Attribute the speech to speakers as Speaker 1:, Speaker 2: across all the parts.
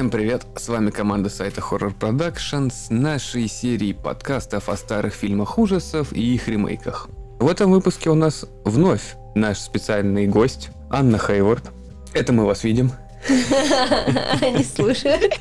Speaker 1: Всем привет, с вами команда сайта Horror Production с нашей серией подкастов о старых фильмах ужасов и их ремейках. В этом выпуске у нас вновь наш специальный гость Анна Хейворд. Это мы вас видим.
Speaker 2: Не слушают.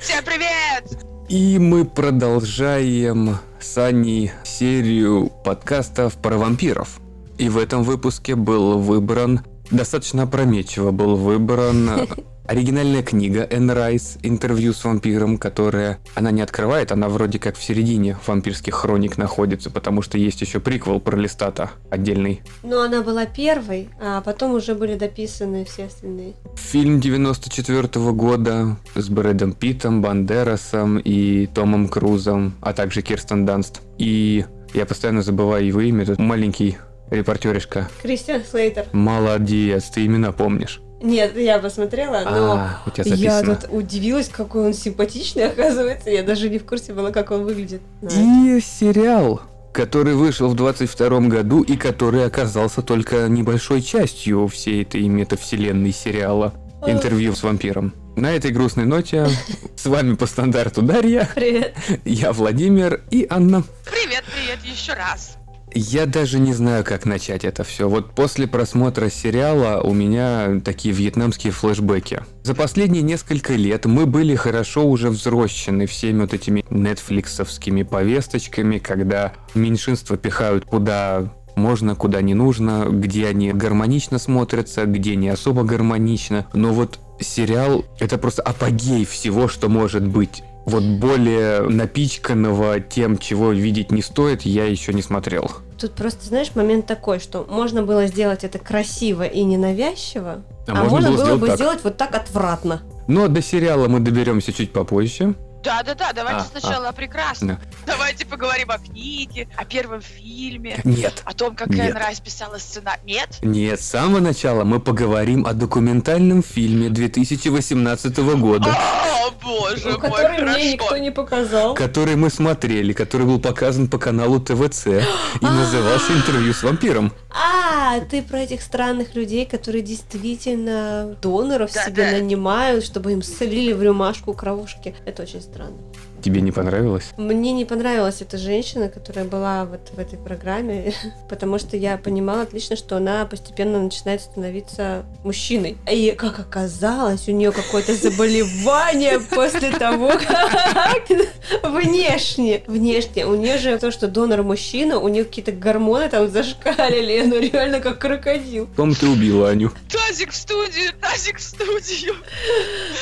Speaker 3: Всем привет!
Speaker 1: И мы продолжаем с Аней серию подкастов про вампиров. И в этом выпуске был выбран, достаточно опрометчиво был выбран оригинальная книга Энн Райс «Интервью с вампиром», которая она не открывает, она вроде как в середине вампирских хроник находится, потому что есть еще приквел про Листата отдельный.
Speaker 2: Но она была первой, а потом уже были дописаны все остальные.
Speaker 1: Фильм 94 года с Брэдом Питтом, Бандерасом и Томом Крузом, а также Кирстен Данст. И я постоянно забываю его имя, тут маленький репортеришка.
Speaker 2: Кристиан Слейтер.
Speaker 1: Молодец, ты имена помнишь.
Speaker 2: Нет, я посмотрела, но
Speaker 1: А, у тебя
Speaker 2: я
Speaker 1: записано.
Speaker 2: тут удивилась, какой он симпатичный, оказывается. Я даже не в курсе была, как он выглядит.
Speaker 1: И сериал, который вышел в 22 году и который оказался только небольшой частью всей этой метавселенной сериала «Интервью с вампиром». На этой грустной ноте с вами по стандарту Дарья,
Speaker 2: Привет.
Speaker 1: я Владимир и Анна.
Speaker 3: Привет, привет, еще раз.
Speaker 1: Я даже не знаю, как начать это все. Вот после просмотра сериала у меня такие вьетнамские флешбеки. За последние несколько лет мы были хорошо уже взрощены всеми вот этими нетфликсовскими повесточками, когда меньшинства пихают куда можно, куда не нужно, где они гармонично смотрятся, где не особо гармонично. Но вот сериал — это просто апогей всего, что может быть. Вот более напичканного тем, чего видеть не стоит, я еще не смотрел.
Speaker 2: Тут просто, знаешь, момент такой, что можно было сделать это красиво и ненавязчиво,
Speaker 1: А
Speaker 2: а,
Speaker 1: можно
Speaker 2: можно
Speaker 1: было
Speaker 2: было
Speaker 1: сделать
Speaker 2: бы
Speaker 1: так.
Speaker 2: сделать вот так отвратно.
Speaker 1: Но до сериала мы доберемся чуть попозже.
Speaker 3: Да, да, да, давайте
Speaker 1: А,
Speaker 3: сначала о прекрасном.
Speaker 1: Да.
Speaker 3: Давайте поговорим о книге, о первом фильме,
Speaker 1: Нет.
Speaker 3: о том, как. Энн Райс писала сценарий. Нет?
Speaker 1: Нет, с самого начала мы поговорим о документальном фильме 2018 года,
Speaker 3: О, боже
Speaker 2: Ну,
Speaker 3: мой,
Speaker 2: который мне
Speaker 3: хорошо.
Speaker 2: никто не показал.
Speaker 1: который мы смотрели, который был показан по каналу ТВЦ и назывался «Интервью с вампиром».
Speaker 2: А, ты про этих странных людей, которые действительно доноров
Speaker 3: Да,
Speaker 2: себе
Speaker 3: да.
Speaker 2: нанимают, чтобы им солили в рюмашку кровушки. Это очень странно.
Speaker 1: Тебе не понравилось?
Speaker 2: Мне не понравилась эта женщина, которая была вот в этой программе, потому что я понимала отлично, что она постепенно начинает становиться мужчиной. И как оказалось, у нее какое-то заболевание после того, как внешне, внешне. У нее же то, что донор мужчина, у нее какие-то гормоны там зашкалили, ну реально как крокодил.
Speaker 1: Потом ты убила Аню.
Speaker 3: Тазик в студию, тазик в студию.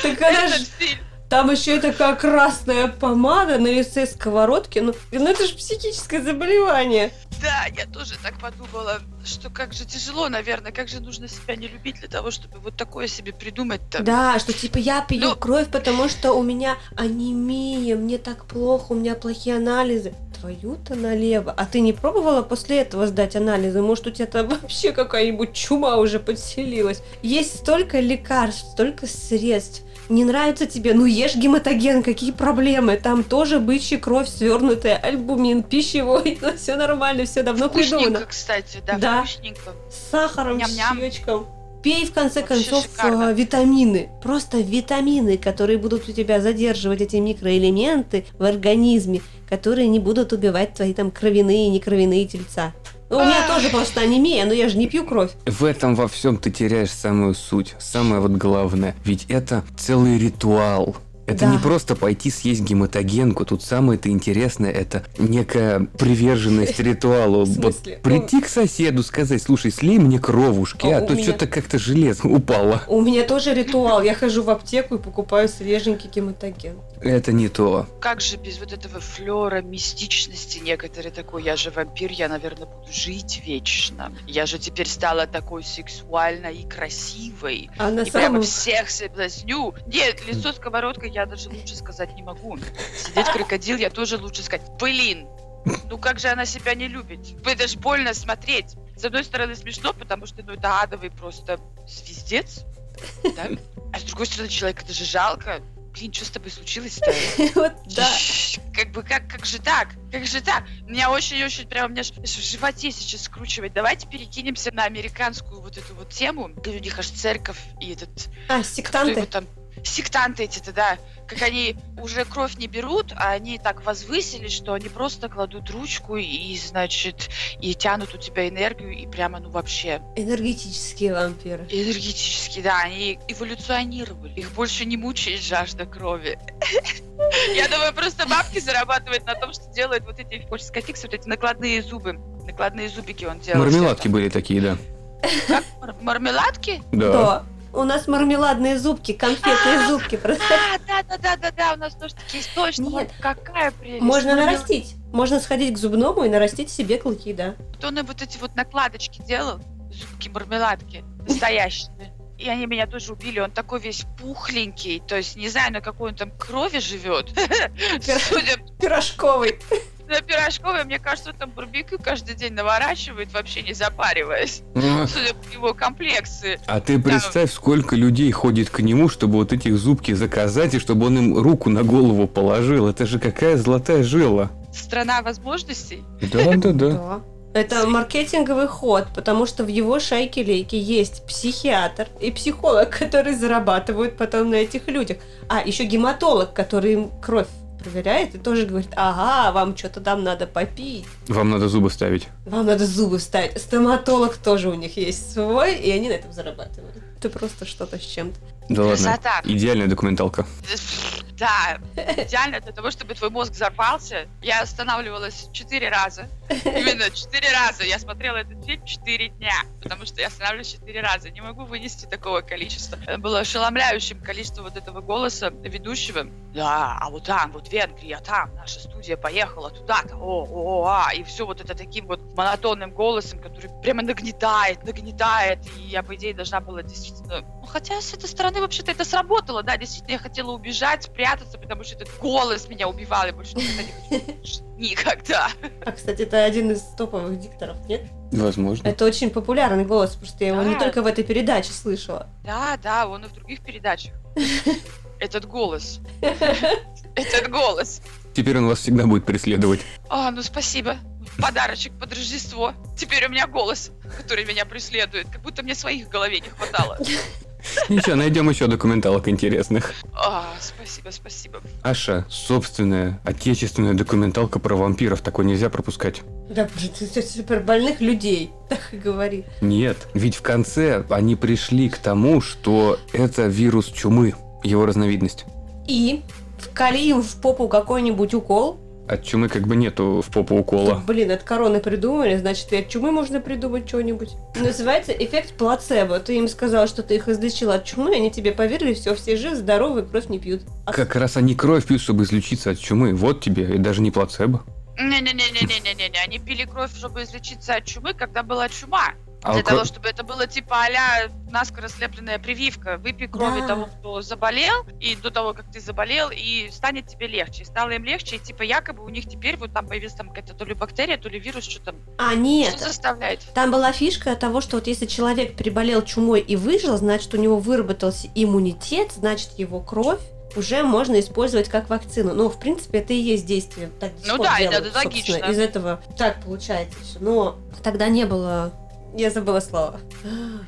Speaker 2: Так она ж-
Speaker 3: Этот фильм.
Speaker 2: Там еще и такая красная помада на лице сковородки. Ну, ну это же психическое заболевание.
Speaker 3: Да, я тоже так подумала, что как же тяжело, наверное, как же нужно себя не любить для того, чтобы вот такое себе придумать-то.
Speaker 2: Да, что типа я пью
Speaker 3: Ну-
Speaker 2: кровь, потому что у меня анемия, мне так плохо, у меня плохие анализы. Твою-то налево. А ты не пробовала после этого сдать анализы? Может, у тебя там вообще какая-нибудь чума уже подселилась? Есть столько лекарств, столько средств. Не нравится тебе? Ну ешь гематоген, какие проблемы? Там тоже бычья кровь свернутая, альбумин, пищевой, ну все нормально, все давно придумано.
Speaker 3: Вкусненько, кстати, да,
Speaker 2: Да.
Speaker 3: вкусненько.
Speaker 2: С сахаром,
Speaker 3: Ням-ням.
Speaker 2: с щечком. Пей, в конце
Speaker 3: Вообще
Speaker 2: концов,
Speaker 3: шикарно.
Speaker 2: э, витамины. Просто витамины, которые будут у тебя задерживать эти микроэлементы в организме, которые не будут убивать твои там кровяные и некровяные тельца. У меня
Speaker 3: Ах.
Speaker 2: тоже просто анемия, но я же не пью кровь.
Speaker 1: В этом во всем ты теряешь самую суть, самое вот главное. Ведь это целый ритуал. Это
Speaker 2: Да.
Speaker 1: не просто пойти съесть гематогенку, тут самое-то интересное, это некая приверженность ритуалу. Вот прийти к соседу, сказать, слушай, слей мне кровушки,
Speaker 2: А
Speaker 1: а, то
Speaker 2: меня-
Speaker 1: что-то как-то железо упало.
Speaker 2: У меня тоже ритуал. Я хожу в аптеку и покупаю свеженький гематоген.
Speaker 1: Это не то.
Speaker 3: Как же без вот этого флера, мистичности некоторые такой, я же вампир, я, наверное, буду жить вечно. Я же теперь стала такой сексуальной и красивой.
Speaker 2: А на
Speaker 3: и прямо
Speaker 2: самом...
Speaker 3: всех соблазню. Нет, лицо сковородкой я даже лучше сказать не могу. Сидеть крокодил я тоже лучше сказать. Блин, ну как же она себя не любит? Это ж больно смотреть. С одной стороны смешно, потому что ну это адовый просто звездец. Да? А с другой стороны, человек это же жалко. блин, что с тобой случилось-то?
Speaker 2: Вот да.
Speaker 3: Как бы, как, как же так? Как же так? Меня очень-очень прям, у меня в животе сейчас скручивает. Давайте перекинемся на американскую вот эту вот тему, у них аж церковь и этот...
Speaker 2: А, сектанты.
Speaker 3: там сектанты эти-то, да, как они уже кровь не берут, а они так возвысились, что они просто кладут ручку и, значит, и тянут у тебя энергию, и прямо, ну, вообще,
Speaker 2: Энергетические вампиры.
Speaker 3: энергетически, да, они эволюционировали. Их больше не мучает жажда крови. Я думаю, просто бабки зарабатывают на том, что делают вот эти, хочется сказать, вот эти накладные зубы. Накладные зубики он делал.
Speaker 1: Мармеладки были такие, да.
Speaker 3: Как? Мар- Мармеладки?
Speaker 1: Да.
Speaker 2: У нас мармеладные зубки, конфетные зубки. Просто
Speaker 3: А, да, да, да, да, да, у нас тоже такие точно.
Speaker 2: Нет.
Speaker 3: Какая прелесть.
Speaker 2: можно
Speaker 3: Мармелад-
Speaker 2: нарастить. Можно сходить к зубному и нарастить себе клыки, да.
Speaker 3: Кто на вот эти вот накладочки делал, зубки мармеладки, настоящие. И они меня тоже убили. Он такой весь пухленький. То есть не знаю, на какой он там крови живет.
Speaker 2: Пирожковый.
Speaker 3: На пирожковой, мне кажется, он там барбекю каждый день наворачивает, вообще не запариваясь. Судя по его комплекции.
Speaker 1: А ты представь, сколько людей ходит к нему, чтобы вот этих зубки заказать, и чтобы он им руку на голову положил. Это же какая золотая жила.
Speaker 3: Страна возможностей.
Speaker 1: Да-да-да.
Speaker 2: Да. Это маркетинговый ход, потому что в его шайке лейки есть психиатр и психолог, которые зарабатывают потом на этих людях. А, еще гематолог, который им кровь проверяет и тоже говорит, ага, вам что-то там надо попить,
Speaker 1: Вам надо зубы ставить.
Speaker 2: вам надо зубы вставить. Стоматолог тоже у них есть свой, и они на этом зарабатывают. Это просто что-то с чем-то.
Speaker 1: Да ладно.
Speaker 3: Красота.
Speaker 1: Идеальная документалка.
Speaker 3: Да, идеально для того, чтобы твой мозг взорвался. Я останавливалась четыре раза. Именно четыре раза. Я смотрела этот фильм четыре дня, потому что я останавливалась четыре раза. Не могу вынести такого количества. Это было ошеломляющим количество вот этого голоса ведущего. Да, а вот там, вот Венгрия, там наша студия поехала туда-то, о, о, а, и все вот это таким вот монотонным голосом, который прямо нагнетает, нагнетает, и я, по идее, должна была действительно... Ну, хотя с этой стороны вообще-то это сработало, да, действительно, я хотела убежать, спрятаться, потому что этот голос меня убивал, и больше никогда не хочу. Никогда.
Speaker 2: А, кстати, это один из топовых дикторов, нет?
Speaker 1: Возможно.
Speaker 2: Это очень популярный голос, просто я его не только в этой передаче слышала.
Speaker 3: Да, да, он и в других передачах. Этот голос. Этот голос.
Speaker 1: Теперь он вас всегда будет преследовать.
Speaker 3: А, ну спасибо. Подарочек под Рождество. Теперь у меня голос, который меня преследует. Как будто мне своих в голове не хватало.
Speaker 1: Ничего, найдем еще документалок интересных.
Speaker 3: А, спасибо, спасибо.
Speaker 1: Аша, собственная, отечественная документалка про вампиров. Такой нельзя пропускать.
Speaker 2: Да, супер больных людей, так и говори.
Speaker 1: Нет, ведь в конце они пришли к тому, что это вирус чумы, его разновидность.
Speaker 2: И вкали им в попу какой-нибудь укол.
Speaker 1: От чумы как бы нету в попу укола.
Speaker 2: Блин, от короны придумали, значит, и от чумы можно придумать что-нибудь. Называется эффект плацебо. Ты им сказал, что ты их излечил от чумы, они тебе поверили, все, все живы, здоровы, кровь не пьют. А
Speaker 1: Как раз они кровь пьют, чтобы излечиться от чумы. Вот тебе, и даже не плацебо.
Speaker 3: Не-не-не-не-не-не-не. Они пили кровь, чтобы излечиться от чумы, когда была чума.
Speaker 1: А
Speaker 3: Для того, чтобы это было типа а-ля наскоро слепленная прививка. Выпей крови
Speaker 2: Да.
Speaker 3: того, кто заболел, и до того, как ты заболел, и станет тебе легче. И стало им легче, и типа якобы у них теперь вот там появилась там какая-то то ли бактерия, то ли вирус, что там.
Speaker 2: А, нет,
Speaker 3: Что заставляет?
Speaker 2: Там была фишка того, что вот если человек переболел чумой и выжил, значит, у него выработался иммунитет, значит, его кровь уже можно использовать как вакцину. Ну, в принципе, это и есть действие. Так
Speaker 3: Ну да,
Speaker 2: делают,
Speaker 3: это логично.
Speaker 2: Из этого так получается. Но тогда не было... Я забыла слово.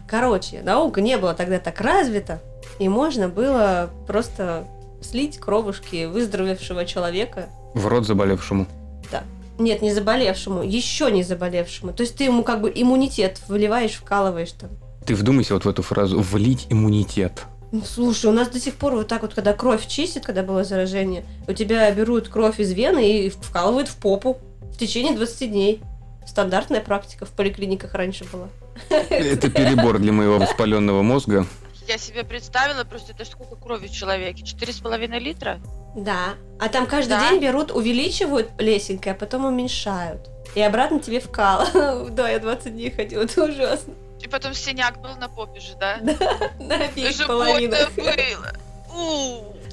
Speaker 2: Короче, наука не была тогда так развита, и можно было просто слить кровушки выздоровевшего человека
Speaker 1: В рот заболевшему.
Speaker 2: нет, не заболевшему, еще не заболевшему. То есть ты ему как бы иммунитет выливаешь, вкалываешь там.
Speaker 1: Ты вдумайся вот в эту фразу «влить иммунитет».
Speaker 2: Ну, слушай, у нас до сих пор вот так вот, когда кровь чистит, когда было заражение, у тебя берут кровь из вены и вкалывают в попу в течение 20 дней. Стандартная практика в поликлиниках раньше была.
Speaker 1: Это перебор для моего воспаленного мозга.
Speaker 3: Я себе представила, просто это ж сколько крови в человеке? Четыре с половиной литра?
Speaker 2: Да. А там каждый
Speaker 3: Да?
Speaker 2: день берут, увеличивают лесенкой, а потом уменьшают. И обратно тебе вкалывают. Да, я 20 дней ходила, это ужасно.
Speaker 3: И потом синяк был на попе же, да?
Speaker 2: На
Speaker 3: Это
Speaker 2: обеих
Speaker 3: же
Speaker 2: половинах.
Speaker 3: было.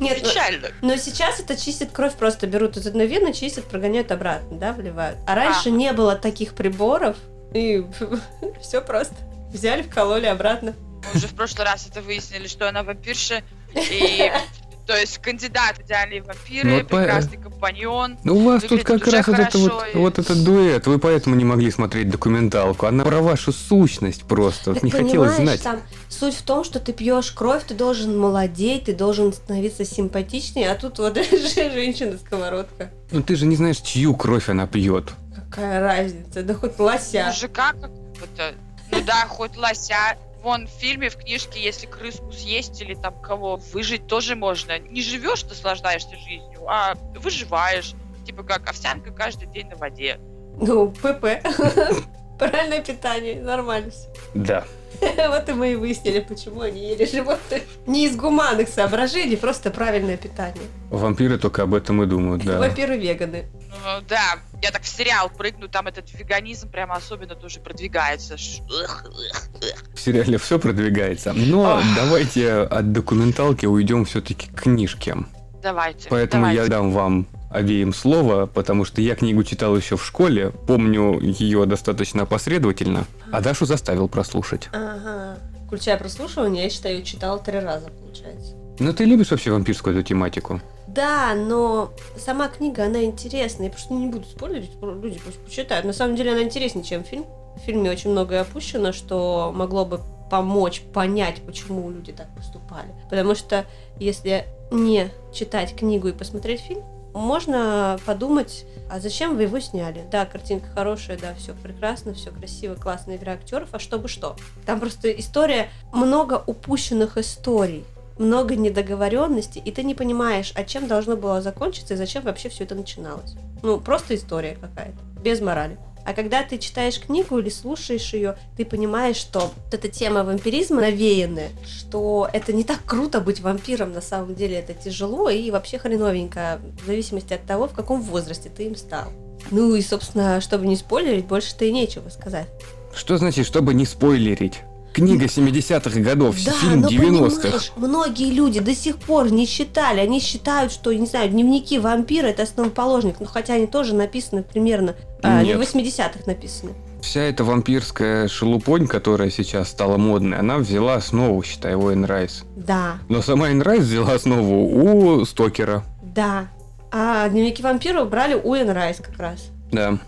Speaker 2: Нет, ну-
Speaker 3: печально.
Speaker 2: Но сейчас это чистит кровь, просто берут из одной вены, чистят, прогоняют обратно, да, вливают. А раньше
Speaker 3: А.
Speaker 2: не было таких приборов, и все просто. Взяли, вкололи обратно.
Speaker 3: Мы уже в прошлый раз это выяснили, что она вампирша. И То есть кандидат в идеальные вампиры,
Speaker 1: Ну, вот по-
Speaker 3: прекрасный компаньон.
Speaker 1: Ну, у вас тут как раз вот, это вот,
Speaker 3: и-
Speaker 1: вот этот дуэт, вы поэтому не могли смотреть документалку. Она про вашу сущность просто. Вот
Speaker 2: Так
Speaker 1: не хотелось знать.
Speaker 2: там суть в том, что ты пьешь кровь, ты должен молодеть, ты должен становиться симпатичнее, а тут вот женщина-сковородка.
Speaker 1: Ну ты же не знаешь, чью кровь она пьет.
Speaker 2: Какая разница? Да хоть лося.
Speaker 3: Мужика какого-то. Ну да, хоть лося. Вон в фильме, в книжке, если крыску съесть или там кого, выжить тоже можно. Не живешь, наслаждаешься жизнью, а выживаешь. Типа как овсянка каждый день на воде.
Speaker 2: Ну, ПП. Правильное питание, нормально все.
Speaker 1: Да.
Speaker 2: Вот и мы и выяснили, почему они ели животных. Не из гуманных соображений, просто правильное питание.
Speaker 1: Вампиры только об этом и думают, да.
Speaker 2: Вампиры веганы.
Speaker 3: Ну, да, я так в сериал прыгну, там этот веганизм прямо особенно тоже продвигается.
Speaker 1: В сериале все продвигается. Но давайте от документалки уйдем все-таки к книжке.
Speaker 3: Давайте.
Speaker 1: Поэтому
Speaker 3: давайте.
Speaker 1: я дам вам обеим слово, потому что я книгу читал еще в школе, помню ее достаточно опосредовательно, а Дашу заставил прослушать.
Speaker 2: Ага. Включая прослушивание, я считаю, читала три раза, получается.
Speaker 1: Но ты любишь вообще вампирскую эту тематику?
Speaker 2: Да, но сама книга, она интересная. Я просто не буду спойлерить, люди пусть почитают. На самом деле она интереснее, чем фильм. В фильме очень многое опущено, что могло бы помочь понять, почему люди так поступали. Потому что если не читать книгу и посмотреть фильм, можно подумать, а зачем вы его сняли? Да, картинка хорошая, да, все прекрасно, все красиво, классная игра актеров, а чтобы что? Там просто история, много упущенных историй много недоговоренностей, и ты не понимаешь, а чем должно было закончиться и зачем вообще все это начиналось. Ну, просто история какая-то, без морали. А когда ты читаешь книгу или слушаешь ее, ты понимаешь, что вот эта тема вампиризма навеянная, что это не так круто быть вампиром, на самом деле это тяжело и вообще хреновенько, в зависимости от того, в каком возрасте ты им стал. Ну и, собственно, чтобы не спойлерить, больше-то и нечего сказать.
Speaker 1: Что значит, чтобы не спойлерить? Книга 70-х годов,
Speaker 2: Да,
Speaker 1: фильм
Speaker 2: но
Speaker 1: 90-х.
Speaker 2: понимаешь, многие люди до сих пор не считали, они считают, что, не знаю, дневники вампира это основоположник, ну хотя они тоже написаны примерно, а,
Speaker 1: Нет.
Speaker 2: в 80-х написаны.
Speaker 1: Вся эта вампирская шелупонь, которая сейчас стала модной, она взяла основу, считай, у Энн Райс.
Speaker 2: Да,
Speaker 1: Но сама Энн Райс взяла основу у Стокера.
Speaker 2: да. А дневники вампира брали у Энн Райс как раз.
Speaker 1: Да.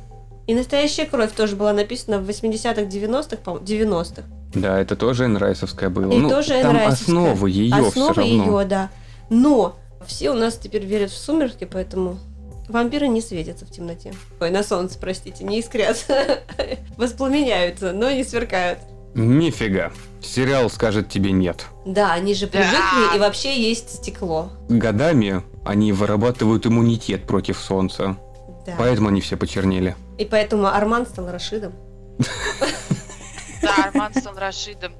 Speaker 2: И настоящая кровь тоже была написана в 80-х, 90-х, по-моему, 90-х.
Speaker 1: Да, это тоже Энн Райсовская было.
Speaker 2: И
Speaker 1: ну,
Speaker 2: тоже
Speaker 1: там основы ее все
Speaker 2: Основа
Speaker 1: равно.
Speaker 2: ее, да. Но все у нас теперь верят в сумерки, поэтому вампиры не светятся в темноте. Ой, на солнце, простите, не искрятся. Воспламеняются, но не сверкают.
Speaker 1: Нифига. Сериал скажет тебе нет.
Speaker 2: Да, они же привыкли, и вообще есть стекло.
Speaker 1: Годами они вырабатывают иммунитет против солнца.
Speaker 2: Да.
Speaker 1: Поэтому они все почернели.
Speaker 2: И поэтому Арман стал Рашидом.
Speaker 3: Да, Арман стал Рашидом.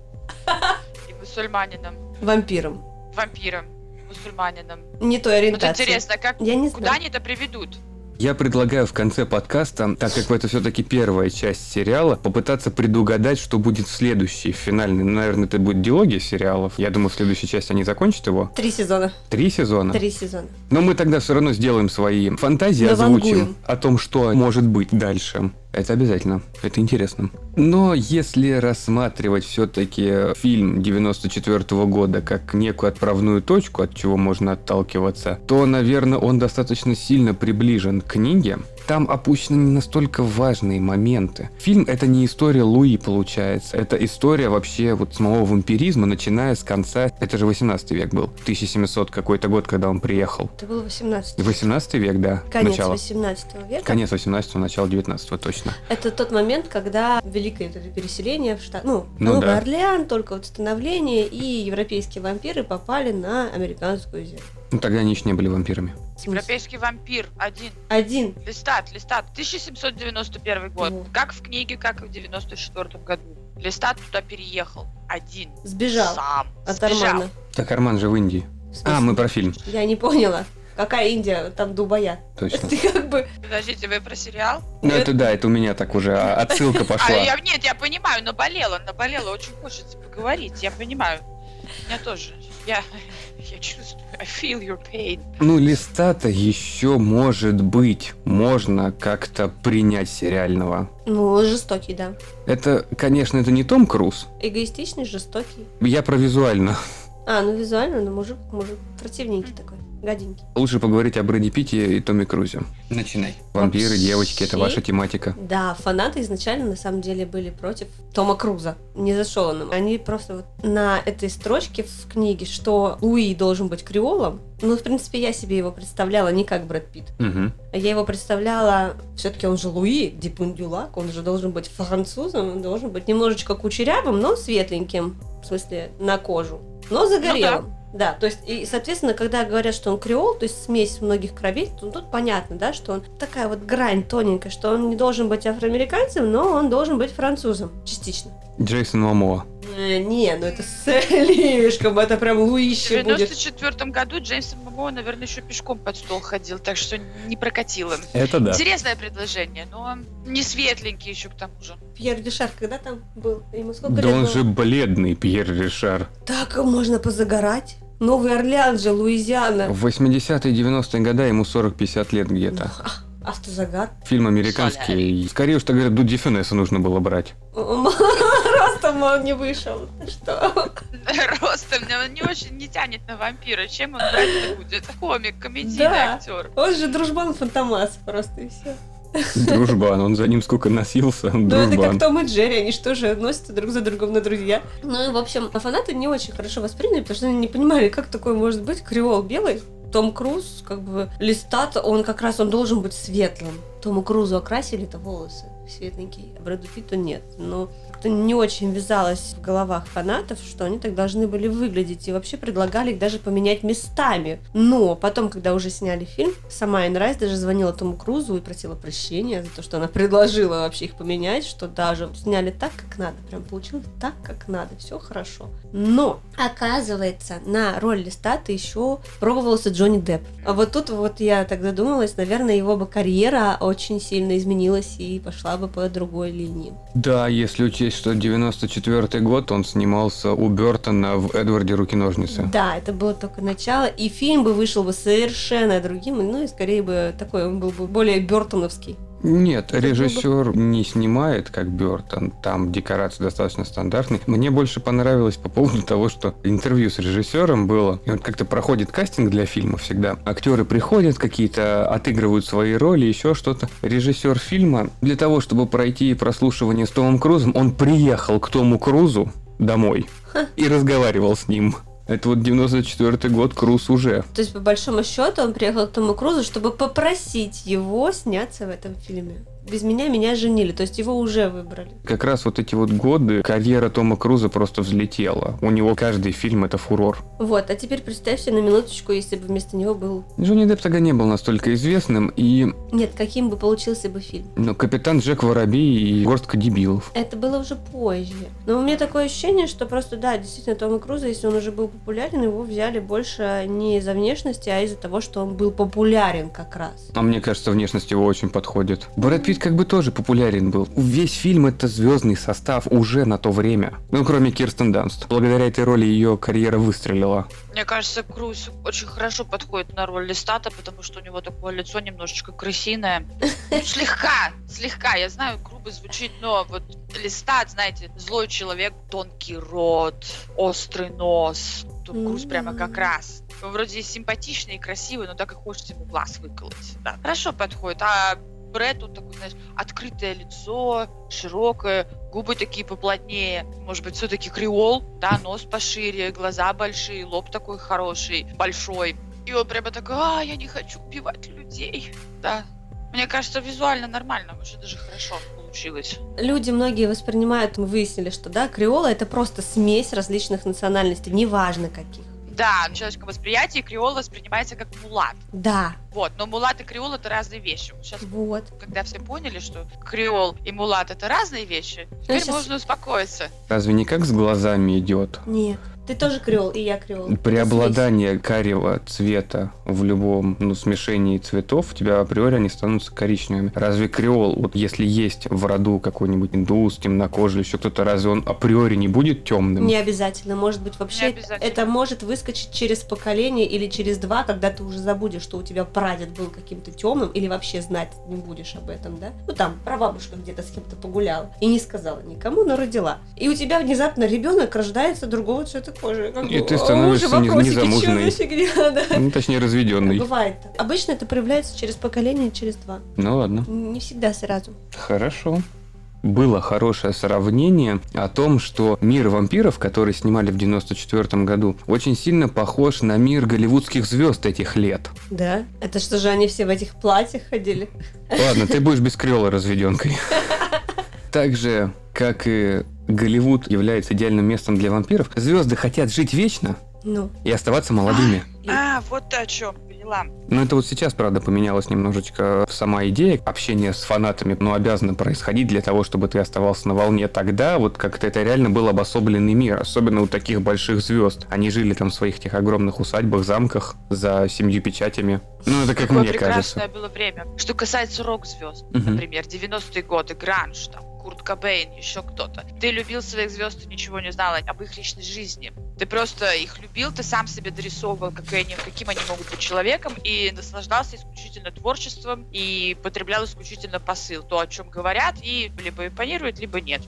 Speaker 3: И мусульманином.
Speaker 2: Вампиром.
Speaker 3: Вампиром. Мусульманином.
Speaker 2: Не той
Speaker 3: Вот
Speaker 2: ориентации.
Speaker 3: интересно, как
Speaker 2: Я не
Speaker 3: куда
Speaker 2: знаю.
Speaker 3: они это приведут?
Speaker 1: Я предлагаю в конце подкаста, так как это все-таки первая часть сериала, попытаться предугадать, что будет в следующей, в финальной. Ну, Наверное, это будет диалогия сериалов. Я думаю, в следующей части они закончат его.
Speaker 2: Три сезона.
Speaker 1: Три сезона.
Speaker 2: Три сезона.
Speaker 1: Но мы тогда все равно сделаем свои фантазии, озвучим о том, что может быть дальше. Это обязательно. Это интересно. Но если рассматривать все-таки фильм 94 года как некую отправную точку, от чего можно отталкиваться, то, наверное, он достаточно сильно приближен к книге. Там опущены не настолько важные моменты. Фильм — это не история Луи, получается. Это история вообще вот самого вампиризма, начиная с конца... Это же 18 век был. 1700 какой-то год, когда он приехал.
Speaker 2: Это было 18
Speaker 1: 18 век, да.
Speaker 2: Конец
Speaker 1: начало.
Speaker 2: 18 века.
Speaker 1: Конец 18 начало 19 точно.
Speaker 2: Это тот момент, когда великое это переселение в штат, ну,
Speaker 1: Ну
Speaker 2: Новый
Speaker 1: да.
Speaker 2: Орлеан, только вот становление, и европейские вампиры попали на американскую землю.
Speaker 1: Ну тогда они еще не были вампирами.
Speaker 3: Европейский вампир один.
Speaker 2: Один.
Speaker 3: Листат, листат. 1791 год.
Speaker 2: О.
Speaker 3: Как в книге, как и в 94 году. Листат туда переехал. Один.
Speaker 2: Сбежал
Speaker 3: Сам.
Speaker 2: от
Speaker 3: Сбежал.
Speaker 2: Армана.
Speaker 1: Так Арман же в Индии. А, мы про фильм.
Speaker 2: Я не поняла. Какая Индия? Там Дубая.
Speaker 1: Точно.
Speaker 2: Ты как бы...
Speaker 3: Подождите, вы про сериал?
Speaker 1: Ну это да, это у меня так уже а, отсылка
Speaker 3: А,
Speaker 1: пошла.
Speaker 3: я, нет, я понимаю, наболела, наболела, очень хочется поговорить, я понимаю. Меня тоже. Я, я чувствую, I feel your pain.
Speaker 1: Ну листа-то еще может быть. Можно как-то принять сериального.
Speaker 2: Ну, жестокий, да.
Speaker 1: Это, конечно, это не Том Круз.
Speaker 2: Эгоистичный, жестокий.
Speaker 1: Я про визуально.
Speaker 2: А, ну визуально, ну мужик, мужик противненький такой, гаденький.
Speaker 1: Лучше поговорить о Брэде Питте и Томми Крузе. Начинай. Вампиры,
Speaker 2: Вообще-
Speaker 1: девочки, это ваша тематика.
Speaker 2: Да, фанаты изначально на самом деле были против Тома Круза. Не зашел он им. Они просто вот на этой строчке в книге, что Луи должен быть креолом, ну, в принципе, я себе его представляла не как Брэд Питт.
Speaker 1: Мгм.
Speaker 2: Я его представляла, все-таки он же Луи Дипундюлак, он же должен быть французом, он должен быть немножечко кучерявым, но светленьким, в смысле, на кожу, но загорелым. да. То есть, и, соответственно, когда говорят, что он креол, то есть смесь многих кровей, то тут понятно, да, что он такая вот грань тоненькая, что он не должен быть афроамериканцем, но он должен быть французом, частично.
Speaker 1: Джейсон Мамоа.
Speaker 2: Э, не, ну это слишком, это прям
Speaker 3: В
Speaker 2: Луище будет.
Speaker 3: 94 году Джеймс Мамо, наверное, еще пешком под стол ходил, так что не прокатило.
Speaker 1: Это да.
Speaker 3: Интересное предложение, но не светленький еще к тому же.
Speaker 2: Пьер Дюшар когда там был? Ему сколько
Speaker 1: Да
Speaker 2: лет
Speaker 1: он
Speaker 2: было?
Speaker 1: же бледный, Пьер Ришар.
Speaker 2: Так можно позагорать. Новый Орлеан же, Луизиана.
Speaker 1: В 80-е 90-е годы ему 40-50 лет где-то.
Speaker 2: А, Автозагар.
Speaker 1: Фильм американский. Скорее уж, так говорят, Дуди Фюнеса нужно было брать.
Speaker 2: Ростом он не вышел. Что?
Speaker 3: Ростом он не очень не тянет на вампира. Чем он брать будет? Комик, комедийный
Speaker 2: Да.
Speaker 3: актер.
Speaker 2: Он же дружбан Фантомас просто и все.
Speaker 1: Дружбан, он за ним сколько носился.
Speaker 2: Ну это как. Том и Джерри, они что же носятся друг за другом на друзья. Ну и в общем, фанаты не очень хорошо восприняли, потому что они не понимали, как такое может быть креол белый. Том Круз, как бы, листат, он как раз, он должен быть светлым. Тому Крузу окрасили-то волосы светленькие, а Брэду Питту нет. Но как-то не очень вязалось в головах фанатов, что они так должны были выглядеть. И вообще предлагали их даже поменять местами. Но потом, когда уже сняли фильм, сама Айн Райс даже звонила Тому Крузу и просила прощения за то, что она предложила вообще их поменять, что даже сняли так, как надо. Прям получилось так, как надо. Все хорошо. Но, оказывается, на роль Листата еще пробовался Джонни Депп. А вот тут вот я так задумалась, наверное, его бы карьера очень сильно изменилась и пошла бы по другой линии.
Speaker 1: Да, если учесть, что 94 год он снимался у Бертона в Эдварде Руки-ножницы.
Speaker 2: Да, это было только начало, и фильм бы вышел бы совершенно другим, ну и скорее бы такой, он был бы более бертоновский.
Speaker 1: Нет,
Speaker 2: Это
Speaker 1: режиссер не снимает, как Бертон. Там декорации достаточно стандартные. Мне больше понравилось по поводу того, что интервью с режиссером было. И вот как-то проходит кастинг для фильма всегда. Актеры приходят, какие-то отыгрывают свои роли, еще что-то. Режиссер фильма для того, чтобы пройти прослушивание с Томом Крузом, он приехал к Тому Крузу домой и разговаривал с ним. Это вот 94 год, Круз уже.
Speaker 2: То есть, по большому счету, он приехал к Тому Крузу, чтобы попросить его сняться в этом фильме. Без меня меня женили, то есть его уже выбрали.
Speaker 1: Как раз вот эти вот годы карьера Тома Круза просто взлетела. У него каждый фильм это фурор.
Speaker 2: Вот, а теперь представь себе на минуточку, если бы вместо него был...
Speaker 1: Джонни Депп тогда не был настолько известным, и
Speaker 2: Нет, каким бы получился бы фильм.
Speaker 1: ну, капитан Джек Воробей и горстка дебилов.
Speaker 2: Это было уже позже. Но у меня такое ощущение, что просто, да, действительно, Тома Круза, если он уже был популярен, его взяли больше не из-за внешности, а из-за того, что он был популярен как раз.
Speaker 1: А мне кажется, внешность его очень подходит. Брэд Питт как бы тоже популярен был. Весь фильм это звездный состав уже на то время. Ну, кроме Кирстен Данст. Благодаря этой роли ее карьера выстрелила.
Speaker 3: Мне кажется, Круз очень хорошо подходит на роль Листата, потому что у него такое лицо немножечко крысиное. Ну, слегка, слегка. Я знаю, грубо звучит, но вот Листат, знаете, злой человек, тонкий рот, острый нос. Том Круз прямо как раз. Он вроде симпатичный и красивый, но так и хочется ему глаз выколоть. Да. Хорошо подходит. А Брэд, он такой, знаешь, открытое лицо, широкое, губы такие поплотнее. Может быть, все-таки креол, да, нос пошире, глаза большие, лоб такой хороший, большой. И он прямо такой, а, я не хочу убивать людей. Да. Мне кажется, визуально нормально, уже даже хорошо получилось.
Speaker 2: Люди многие воспринимают, мы выяснили, что, да, креола это просто смесь различных национальностей, неважно каких.
Speaker 3: Да, в человеческом восприятии креол воспринимается как мулат.
Speaker 2: Да,
Speaker 3: Вот, но мулат и креол это разные вещи. Сейчас,
Speaker 2: вот.
Speaker 3: когда все поняли, что креол и мулат это разные вещи, теперь
Speaker 2: щас-
Speaker 3: можно успокоиться.
Speaker 1: Разве не как с глазами идет?
Speaker 2: Нет. Ты тоже креол, и я креол.
Speaker 1: Преобладание карего цвета в любом ну, смешении цветов, у тебя априори они становятся коричневыми. Разве креол, вот если есть в роду какой-нибудь индус, темнокожий еще кто-то, разве он априори не будет темным?
Speaker 2: Не обязательно. Может быть, вообще это может выскочить через поколение или через два, когда ты уже забудешь, что у тебя прадед был каким-то темным, или вообще знать не будешь об этом, да? Ну там, прабабушка где-то с кем-то погуляла и не сказала никому, но родила. И у тебя внезапно ребенок рождается другого цвета Боже, как
Speaker 1: И
Speaker 2: бы,
Speaker 1: ты становишься не-
Speaker 2: вопросики, чё
Speaker 1: незамужней.
Speaker 2: за фигня, да.
Speaker 1: Ну, точнее, разведенный.
Speaker 2: Бывает. Обычно это проявляется через поколение, через два.
Speaker 1: Ну ладно.
Speaker 2: Не всегда сразу.
Speaker 1: Хорошо. Было хорошее сравнение о том, что мир вампиров, который снимали в 94 году, очень сильно похож на мир голливудских звезд этих лет.
Speaker 2: Да? Это что же они все в этих платьях ходили?
Speaker 1: Ладно, ты будешь без крела разведенкой. Так же, как и Голливуд является идеальным местом для вампиров, звезды хотят жить вечно
Speaker 2: Ну,
Speaker 1: и оставаться молодыми.
Speaker 2: И-
Speaker 3: А, вот ты о чем, поняла.
Speaker 1: Но это вот сейчас, правда, поменялась немножечко сама идея. Общение с фанатами, ну, обязано происходить для того, чтобы ты оставался на волне. Тогда вот как-то это реально был обособленный мир, особенно у таких больших звезд. Они жили там в своих тех огромных усадьбах, замках за семью печатями. Ну, это как
Speaker 3: Какое
Speaker 1: мне
Speaker 3: прекрасное
Speaker 1: кажется.
Speaker 3: было время. Что касается рок-звезд,
Speaker 1: Мгм.
Speaker 3: например, 90-е годы, гранж, там, Курт Кобейн, еще кто-то. Ты любил своих звезд, ты ничего не знала об их личной жизни. Ты просто их любил, ты сам себе дорисовывал, какие они, каким они могут быть человеком, и наслаждался исключительно творчеством, и потреблял исключительно посыл, то, о чем говорят, и либо импонирует, либо нет.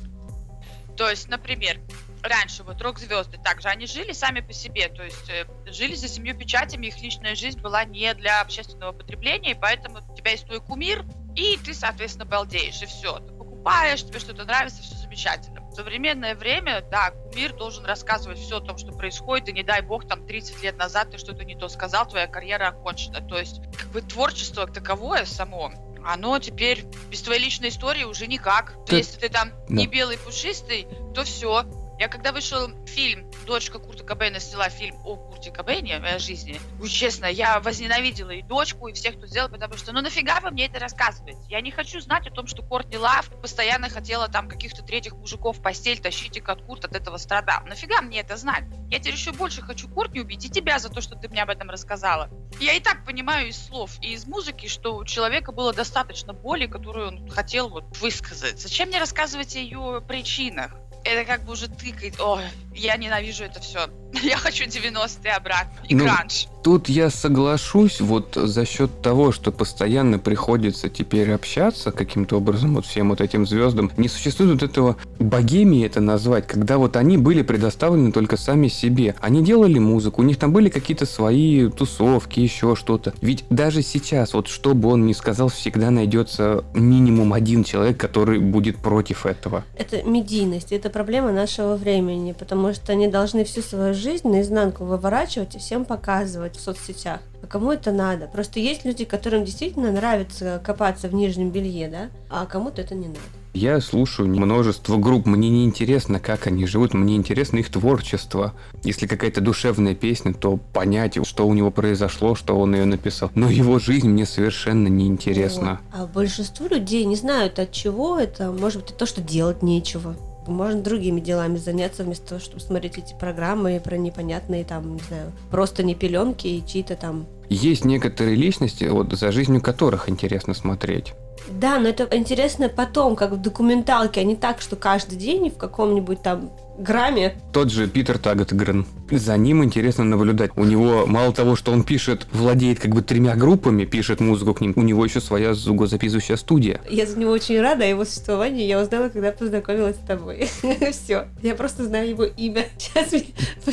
Speaker 3: То есть, например, раньше вот рок-звезды также, они жили сами по себе, то есть э, жили за семью печатями, их личная жизнь была не для общественного потребления, и поэтому у тебя есть твой кумир, и ты, соответственно, балдеешь, и все. Ты покупаешь, тебе что-то нравится, все замечательно. В современное время, да, кумир должен рассказывать все о том, что происходит, и не дай бог, там, 30 лет назад ты что-то не то сказал, твоя карьера окончена. То есть, как бы творчество таковое само, оно теперь без твоей личной истории уже никак.
Speaker 1: Так-
Speaker 3: Если ты там не
Speaker 1: Да.
Speaker 3: белый пушистый, то все. Я когда вышел фильм, дочка Курта Кобейна сняла фильм о Курте Кобейне, о моей жизни, ну, честно, я возненавидела и дочку, и всех, кто сделал, потому что, ну нафига вы мне это рассказываете? Я не хочу знать о том, что Кортни Лав постоянно хотела там каких-то третьих мужиков в постель тащить, и как Курт от этого страдал. Нафига мне это знать? Я теперь еще больше хочу Кортни убить и тебя за то, что ты мне об этом рассказала. Я и так понимаю из слов и из музыки, что у человека было достаточно боли, которую он хотел вот высказать. Зачем мне рассказывать о ее причинах? Это как бы уже тыкает. Ой, я ненавижу это все. Я хочу 90-е обратно. И
Speaker 1: Ну,
Speaker 3: гранж.
Speaker 1: Тут я соглашусь вот за счет того, что постоянно приходится теперь общаться каким-то образом вот всем вот этим звездам. Не существует вот этого богемии это назвать, когда вот они были предоставлены только сами себе. Они делали музыку, у них там были какие-то свои тусовки, еще что-то. Ведь даже сейчас, вот что бы он ни сказал, всегда найдется минимум один человек, который будет против этого.
Speaker 2: это медийность, это проблема нашего времени, потому что они должны всю свою жизнь наизнанку выворачивать и всем показывать в соцсетях. А кому это надо? Просто есть люди, которым действительно нравится копаться в нижнем белье, да? А кому-то это не надо.
Speaker 1: Я слушаю множество групп, мне не интересно, как они живут, мне интересно их творчество. Если какая-то душевная песня, то понять, что у него произошло, что он ее написал. Но его жизнь мне совершенно не интересна.
Speaker 2: Вот. А большинство людей не знают от чего это. Может быть, это то, что делать нечего. Можно другими делами заняться вместо того, чтобы смотреть эти программы про непонятные там, не знаю, просто не пеленки и чьи-то там
Speaker 1: Есть некоторые личности, вот за жизнью которых интересно смотреть.
Speaker 2: Да, но это интересно потом, как в документалке, а не так, что каждый день в каком-нибудь там грамме.
Speaker 1: Тот же Питер Тагетгрен. За ним интересно наблюдать. У него мало того, что он пишет, владеет как бы тремя группами, пишет музыку к ним, у него еще своя звукозаписывающая студия.
Speaker 2: Я за него очень рада, а его существование я узнала, когда познакомилась с тобой. Все. Я просто знаю его имя. Сейчас,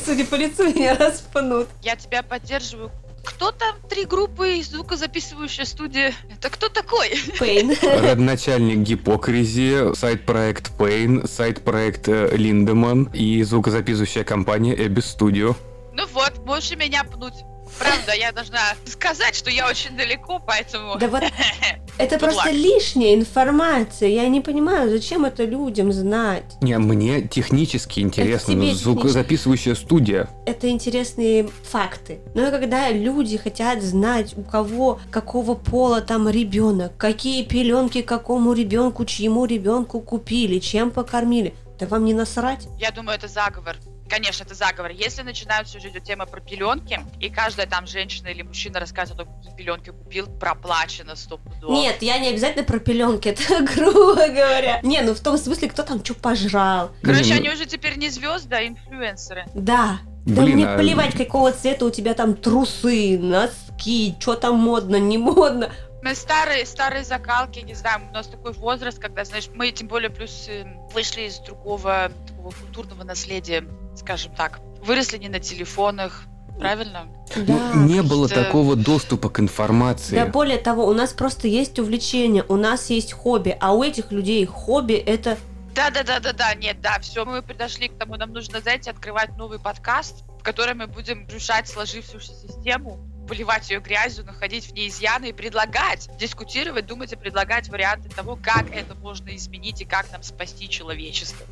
Speaker 2: судя по лицу, меня распнут.
Speaker 3: Я тебя поддерживаю. Кто там три группы и звукозаписывающая студия? Это кто такой?
Speaker 2: Пейн.
Speaker 1: Родначальник Гипокризи, сайт-проект Pain, сайт-проект э, Линдеман и звукозаписывающая компания Abyss Studio.
Speaker 3: Ну вот, можешь меня пнуть. Правда, я должна сказать, что я очень далеко, поэтому...
Speaker 2: Да вот это просто лишняя информация. Я не понимаю, зачем это людям знать.
Speaker 1: Не, мне технически интересно, но
Speaker 2: технически.
Speaker 1: звукозаписывающая студия.
Speaker 2: Это интересные факты. Но когда люди хотят знать, у кого, какого пола там ребенок, какие пеленки какому ребенку, чьему ребенку купили, чем покормили, да вам не насрать?
Speaker 3: Я думаю, это заговор. Конечно, это заговор. Если начинаются уже идет тема про пеленки, и каждая там женщина или мужчина рассказывает о том, какие пеленки купил, проплачено стопудово.
Speaker 2: Нет, я не обязательно про пеленки, это грубо говоря. Не, ну в том смысле, кто там что пожрал.
Speaker 3: Короче,
Speaker 1: Блин,
Speaker 3: они уже теперь не звезды, а инфлюенсеры.
Speaker 2: Да. Да
Speaker 1: Блин,
Speaker 2: мне
Speaker 1: а-
Speaker 2: плевать, какого цвета у тебя там трусы, носки, что там модно, не модно.
Speaker 3: Мы старые, старые закалки, не знаю, у нас такой возраст, когда, знаешь, мы тем более плюс э, вышли из другого такого культурного наследия, скажем так. выросли не на телефонах, правильно?
Speaker 2: Да.
Speaker 1: Ну, не было такого доступа к информации.
Speaker 2: Да более того, у нас просто есть увлечение, у нас есть хобби, а у этих людей хобби это
Speaker 3: Да, да, да, да, да, нет, да, все, мы подошли к тому, нам нужно, знаете, открывать новый подкаст, в котором мы будем решать сложившуюся систему, поливать ее грязью, находить в ней изъяны и предлагать, дискутировать, думать и предлагать варианты того, как это можно изменить и как нам спасти человечество.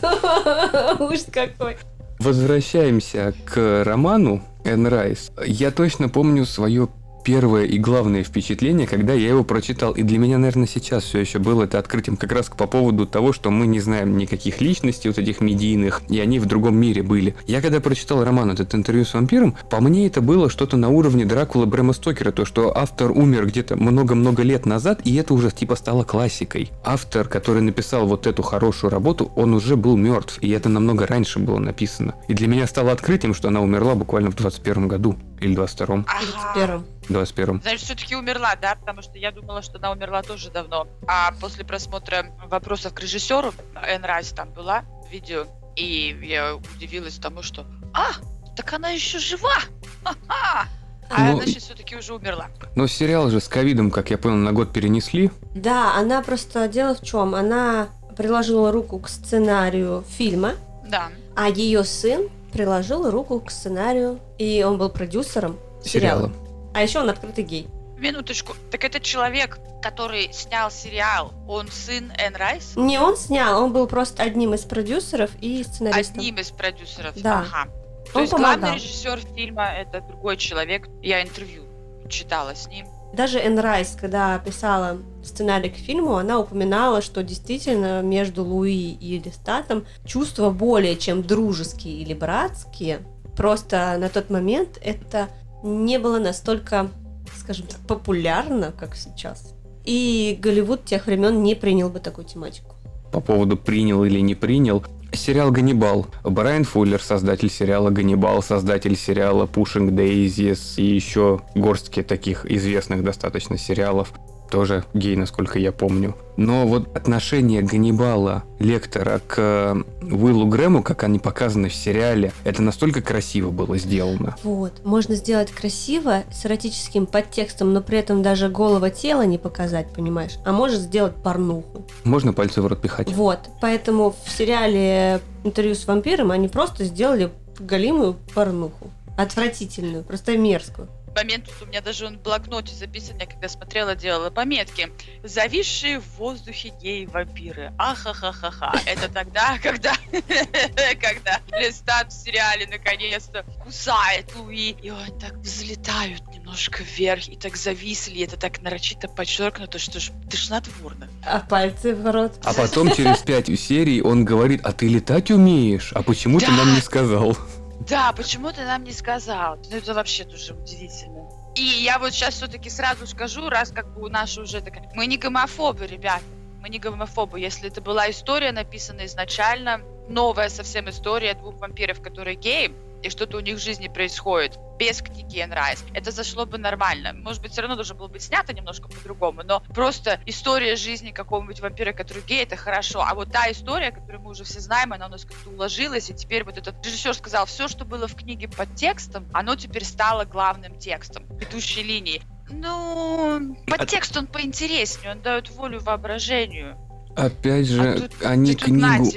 Speaker 2: ужас какой.
Speaker 1: Возвращаемся к роману Энн Райс. Я точно помню свое первое и главное впечатление, когда я его прочитал. И для меня, наверное, сейчас все еще было это открытием как раз по поводу того, что мы не знаем никаких личностей вот этих медийных, и они в другом мире были. Я когда прочитал роман этот интервью с вампиром, по мне это было что-то на уровне Дракулы Брэма Стокера, то, что автор умер где-то много-много лет назад, и это уже типа стало классикой. Автор, который написал вот эту хорошую работу, он уже был мертв, и это намного раньше было написано. И для меня стало открытием, что она умерла буквально в 21 году. Или 22-м.
Speaker 3: Ага.
Speaker 2: 31
Speaker 1: 21-м.
Speaker 3: Значит, все-таки умерла, да? Потому что я думала, что она умерла тоже давно. А после просмотра вопросов к режиссеру, Энн Райс там была, видео, и я удивилась тому, что «А, так она еще жива! Ха-ха!» А
Speaker 1: Ну,
Speaker 3: значит, все-таки уже умерла.
Speaker 1: Но сериал же с ковидом, как я понял, на год перенесли.
Speaker 2: Да, она просто дело в чем? Она приложила руку к сценарию фильма,
Speaker 3: Да.
Speaker 2: а ее сын приложил руку к сценарию, и он был продюсером сериала.
Speaker 1: Сериала.
Speaker 2: А еще он открытый гей.
Speaker 3: Минуточку. Так это человек, который снял сериал, он сын Энн Райс?
Speaker 2: Не он снял, он был просто одним из продюсеров и сценаристом.
Speaker 3: Одним из продюсеров.
Speaker 2: Да.
Speaker 3: Ага. То
Speaker 2: Он
Speaker 3: есть главный
Speaker 2: помогал.
Speaker 3: режиссер фильма это другой человек. Я интервью читала с ним.
Speaker 2: Даже Энн Райс, когда писала сценарий к фильму, она упоминала, что действительно между Луи и Листатом чувства более чем дружеские или братские. Просто на тот момент это не было настолько, скажем так, популярно, как сейчас. И Голливуд тех времен не принял бы такую тематику.
Speaker 1: По поводу принял или не принял. Сериал «Ганнибал». Брайан Фуллер, создатель сериала «Ганнибал», создатель сериала «Пушинг Дейзис» и еще горстки таких известных достаточно сериалов. Тоже гей, насколько я помню. Но вот отношение Ганнибала, лектора, к э, Уиллу Грэму, как они показаны в сериале, это настолько красиво было сделано.
Speaker 2: Вот. Можно сделать красиво, с эротическим подтекстом, но при этом даже голого тела не показать, понимаешь? А может сделать порнуху.
Speaker 1: Можно пальцы в рот пихать?
Speaker 2: Вот, поэтому в сериале «Интервью с вампиром» они просто сделали галимую порнуху. Отвратительную, просто мерзкую.
Speaker 3: Момент, у меня даже он в блокноте записан, я когда смотрела, делала пометки. Зависшие в воздухе геи-вампиры. Ахахахаха. Это тогда, когда, когда Лестат в сериале наконец-то кусает Луи, и он так взлетают немножко вверх, и так зависли, и это так нарочито подчеркнуто, что ж тошнотворно.
Speaker 2: А пальцы в рот.
Speaker 1: А потом через пять серий он говорит, а ты летать умеешь? А почему ты нам не сказал?
Speaker 3: Да, почему ты нам не сказал? Ну, это вообще тоже удивительно. И я вот сейчас все-таки сразу скажу, раз как бы у нас уже такая... Мы не гомофобы, ребята. Мы не гомофобы. Если это была история написана изначально, новая совсем история двух вампиров, которые геи, и что-то у них в жизни происходит без книги Энн Райс, это зашло бы нормально. Может быть, все равно должно было быть снято немножко по-другому, но просто история жизни какого-нибудь вампира, который гей, это хорошо. А вот та история, которую мы уже все знаем, она у нас как-то уложилась, и теперь вот этот режиссер сказал, все, что было в книге под текстом, оно теперь стало главным текстом, ведущей линией. Ну, подтекст он поинтереснее, он дает волю воображению.
Speaker 1: Опять же,
Speaker 3: А
Speaker 1: они
Speaker 3: Ты на
Speaker 1: книгу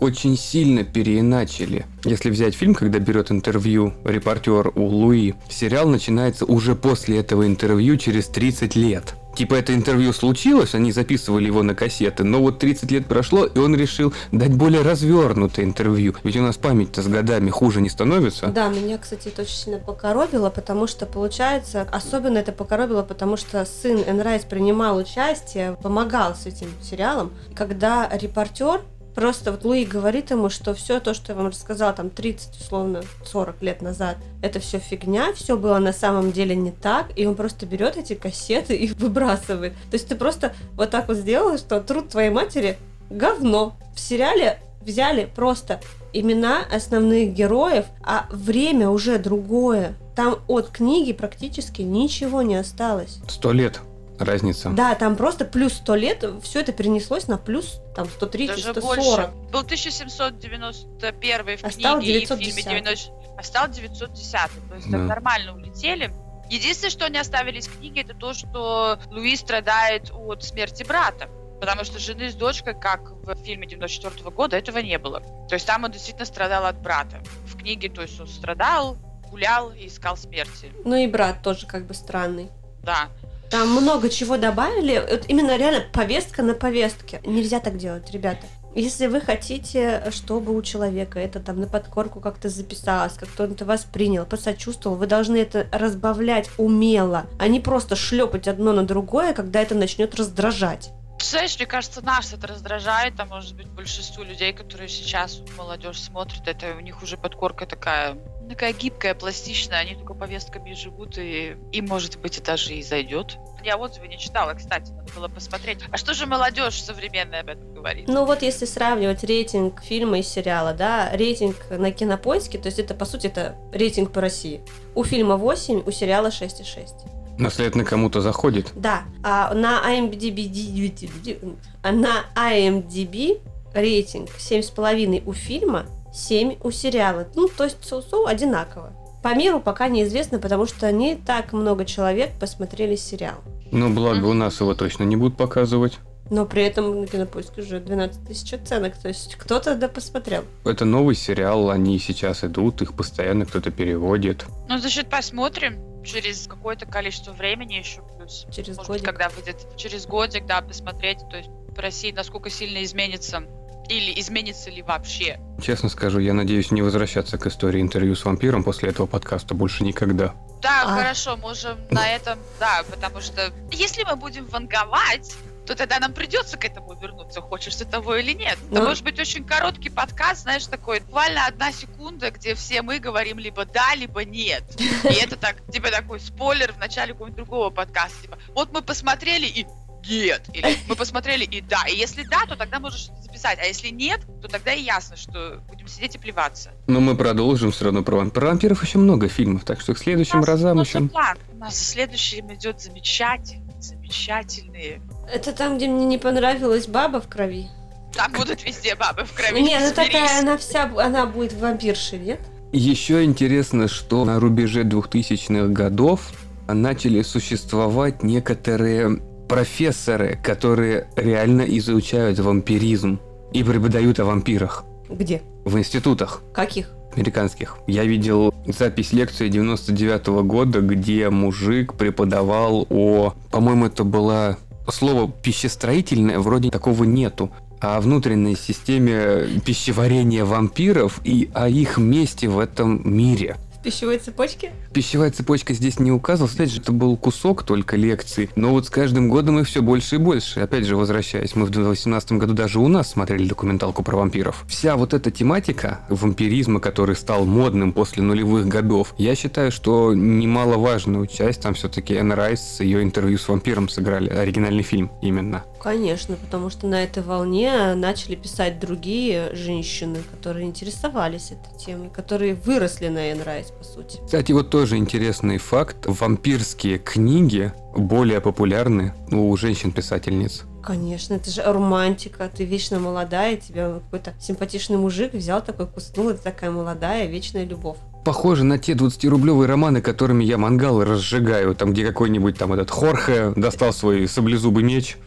Speaker 1: очень сильно переиначили. Если взять фильм, когда берет интервью репортер у Луи, сериал начинается уже после этого интервью через 30 лет. Типа это интервью случилось, они записывали его на кассеты, но вот 30 лет прошло, и он решил дать более развернутое интервью. Ведь у нас память-то с годами хуже не становится.
Speaker 2: Да, меня, кстати, это очень сильно покоробило, потому что, получается, особенно это покоробило, потому что сын Энн Райс принимал участие, помогал с этим сериалом. Когда репортер Просто вот Луи говорит ему, что все то, что я вам рассказала там 30, условно, 40 лет назад, это все фигня, все было на самом деле не так, и он просто берет эти кассеты и выбрасывает. То есть ты просто вот так вот сделал, что труд твоей матери говно. В сериале взяли просто имена основных героев, а время уже другое. Там от книги практически ничего не осталось.
Speaker 1: Сто лет. Разница.
Speaker 2: Да, там просто плюс 100 лет, все это перенеслось на плюс там 130,
Speaker 3: Даже
Speaker 2: 140.
Speaker 3: больше. Был 1791 в
Speaker 2: А стал
Speaker 3: книге и в фильме
Speaker 2: 910.
Speaker 3: 90... А стал 910. То есть
Speaker 1: Да.
Speaker 3: так нормально улетели. Единственное, что не оставили из книги, это то, что Луи страдает от смерти брата. Потому что жены с дочкой, как в фильме 94 года, этого не было. То есть там он действительно страдал от брата. В книге, то есть он страдал, гулял и искал смерти.
Speaker 2: Ну и брат тоже как бы странный.
Speaker 3: Да.
Speaker 2: Там много чего добавили. Вот именно реально повестка на повестке. Нельзя так делать, ребята. Если вы хотите, чтобы у человека это там на подкорку как-то записалось, как-то он это воспринял, посочувствовал, вы должны это разбавлять умело, а не просто шлепать одно на другое, когда это начнет раздражать.
Speaker 3: Знаешь, мне кажется, нас это раздражает, а может быть большинству людей, которые сейчас молодежь смотрит, это у них уже подкорка такая, такая гибкая, пластичная, они только повестками живут, и им, может быть, и даже и зайдет. Я отзывы не читала, кстати, надо было посмотреть. А что же молодежь современная об этом говорит?
Speaker 2: Ну вот если сравнивать рейтинг фильма и сериала, да, рейтинг на кинопоиске, то есть это по сути это рейтинг по России. У фильма 8, у сериала 6,6.
Speaker 1: Но, следовательно, кому-то заходит.
Speaker 2: Да, а на IMDb, а на IMDb рейтинг 7,5 у фильма, 7 у сериала. Ну, то есть соу-соу одинаково. По миру пока неизвестно, потому что не так много человек посмотрели сериал.
Speaker 1: Но благо у нас его точно не будут показывать.
Speaker 2: Но при этом на кинопоиске уже 12 тысяч оценок. То есть кто-то да посмотрел.
Speaker 1: Это новый сериал, они сейчас идут, их постоянно кто-то переводит.
Speaker 3: Ну, значит, посмотрим через какое-то количество времени еще плюс.
Speaker 2: Через
Speaker 3: Может быть,
Speaker 2: годик.
Speaker 3: когда выйдет через годик, да, посмотреть, то есть в России насколько сильно изменится или изменится ли вообще.
Speaker 1: Честно скажу, я надеюсь не возвращаться к истории интервью с вампиром после этого подкаста больше никогда.
Speaker 3: Да,
Speaker 2: А.
Speaker 3: хорошо, можем на этом, да, потому что если мы будем ванговать, то тогда нам придется к этому вернуться, хочешь ты того или нет. Это
Speaker 2: Ну.
Speaker 3: может быть очень короткий подкаст, знаешь, такой, буквально одна секунда, где все мы говорим либо да, либо нет. И это так, типа такой спойлер в начале какого-нибудь другого подкаста. Типа, вот мы посмотрели и нет. Или мы посмотрели и да. И если да, то тогда можешь что-то записать. А если нет, то тогда и ясно, что будем сидеть и плеваться.
Speaker 1: Но мы продолжим все равно про, вамп- про вампиров еще много фильмов, так что к следующим
Speaker 3: У нас
Speaker 1: разам еще...
Speaker 3: план. У нас за следующим идет замечательный, замечательные.
Speaker 2: Это там, где мне не понравилась баба в крови.
Speaker 3: Там будут везде бабы в крови.
Speaker 2: Не, ну такая, она вся, она будет вампиршей, нет?
Speaker 1: Еще интересно, что на рубеже 2000-х годов начали существовать некоторые профессоры, которые реально изучают вампиризм и преподают о вампирах
Speaker 2: Где?
Speaker 1: в институтах
Speaker 2: Каких?
Speaker 1: американских. Я видел запись лекции 99 года, где мужик преподавал о... По-моему, это было слово пищестроительное, вроде такого нету о внутренней системе пищеварения вампиров и о их месте в этом мире.
Speaker 2: Пищевой цепочке?
Speaker 1: Пищевая цепочка здесь не указывалась, опять же, это был кусок только лекции, но вот с каждым годом их все больше и больше. Опять же, возвращаясь, мы в 2018 году даже у нас смотрели документалку про вампиров. Вся вот эта тематика вампиризма, который стал модным после нулевых годов, я считаю, что немаловажную часть там все-таки Энн Райс с ее интервью с вампиром сыграли, оригинальный фильм именно.
Speaker 2: Конечно, потому что на этой волне начали писать другие женщины, которые интересовались этой темой, которые выросли на Энн Райс, по сути.
Speaker 1: Кстати, вот тоже интересный факт. Вампирские книги более популярны у женщин-писательниц.
Speaker 2: Конечно, это же романтика, ты вечно молодая, тебя какой-то симпатичный мужик взял такой, куснул, это такая молодая, вечная любовь.
Speaker 1: Похоже на те 20-рублевые романы, которыми я мангалы разжигаю, там где какой-нибудь там этот Хорхе достал свой саблезубый меч.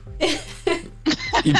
Speaker 1: И-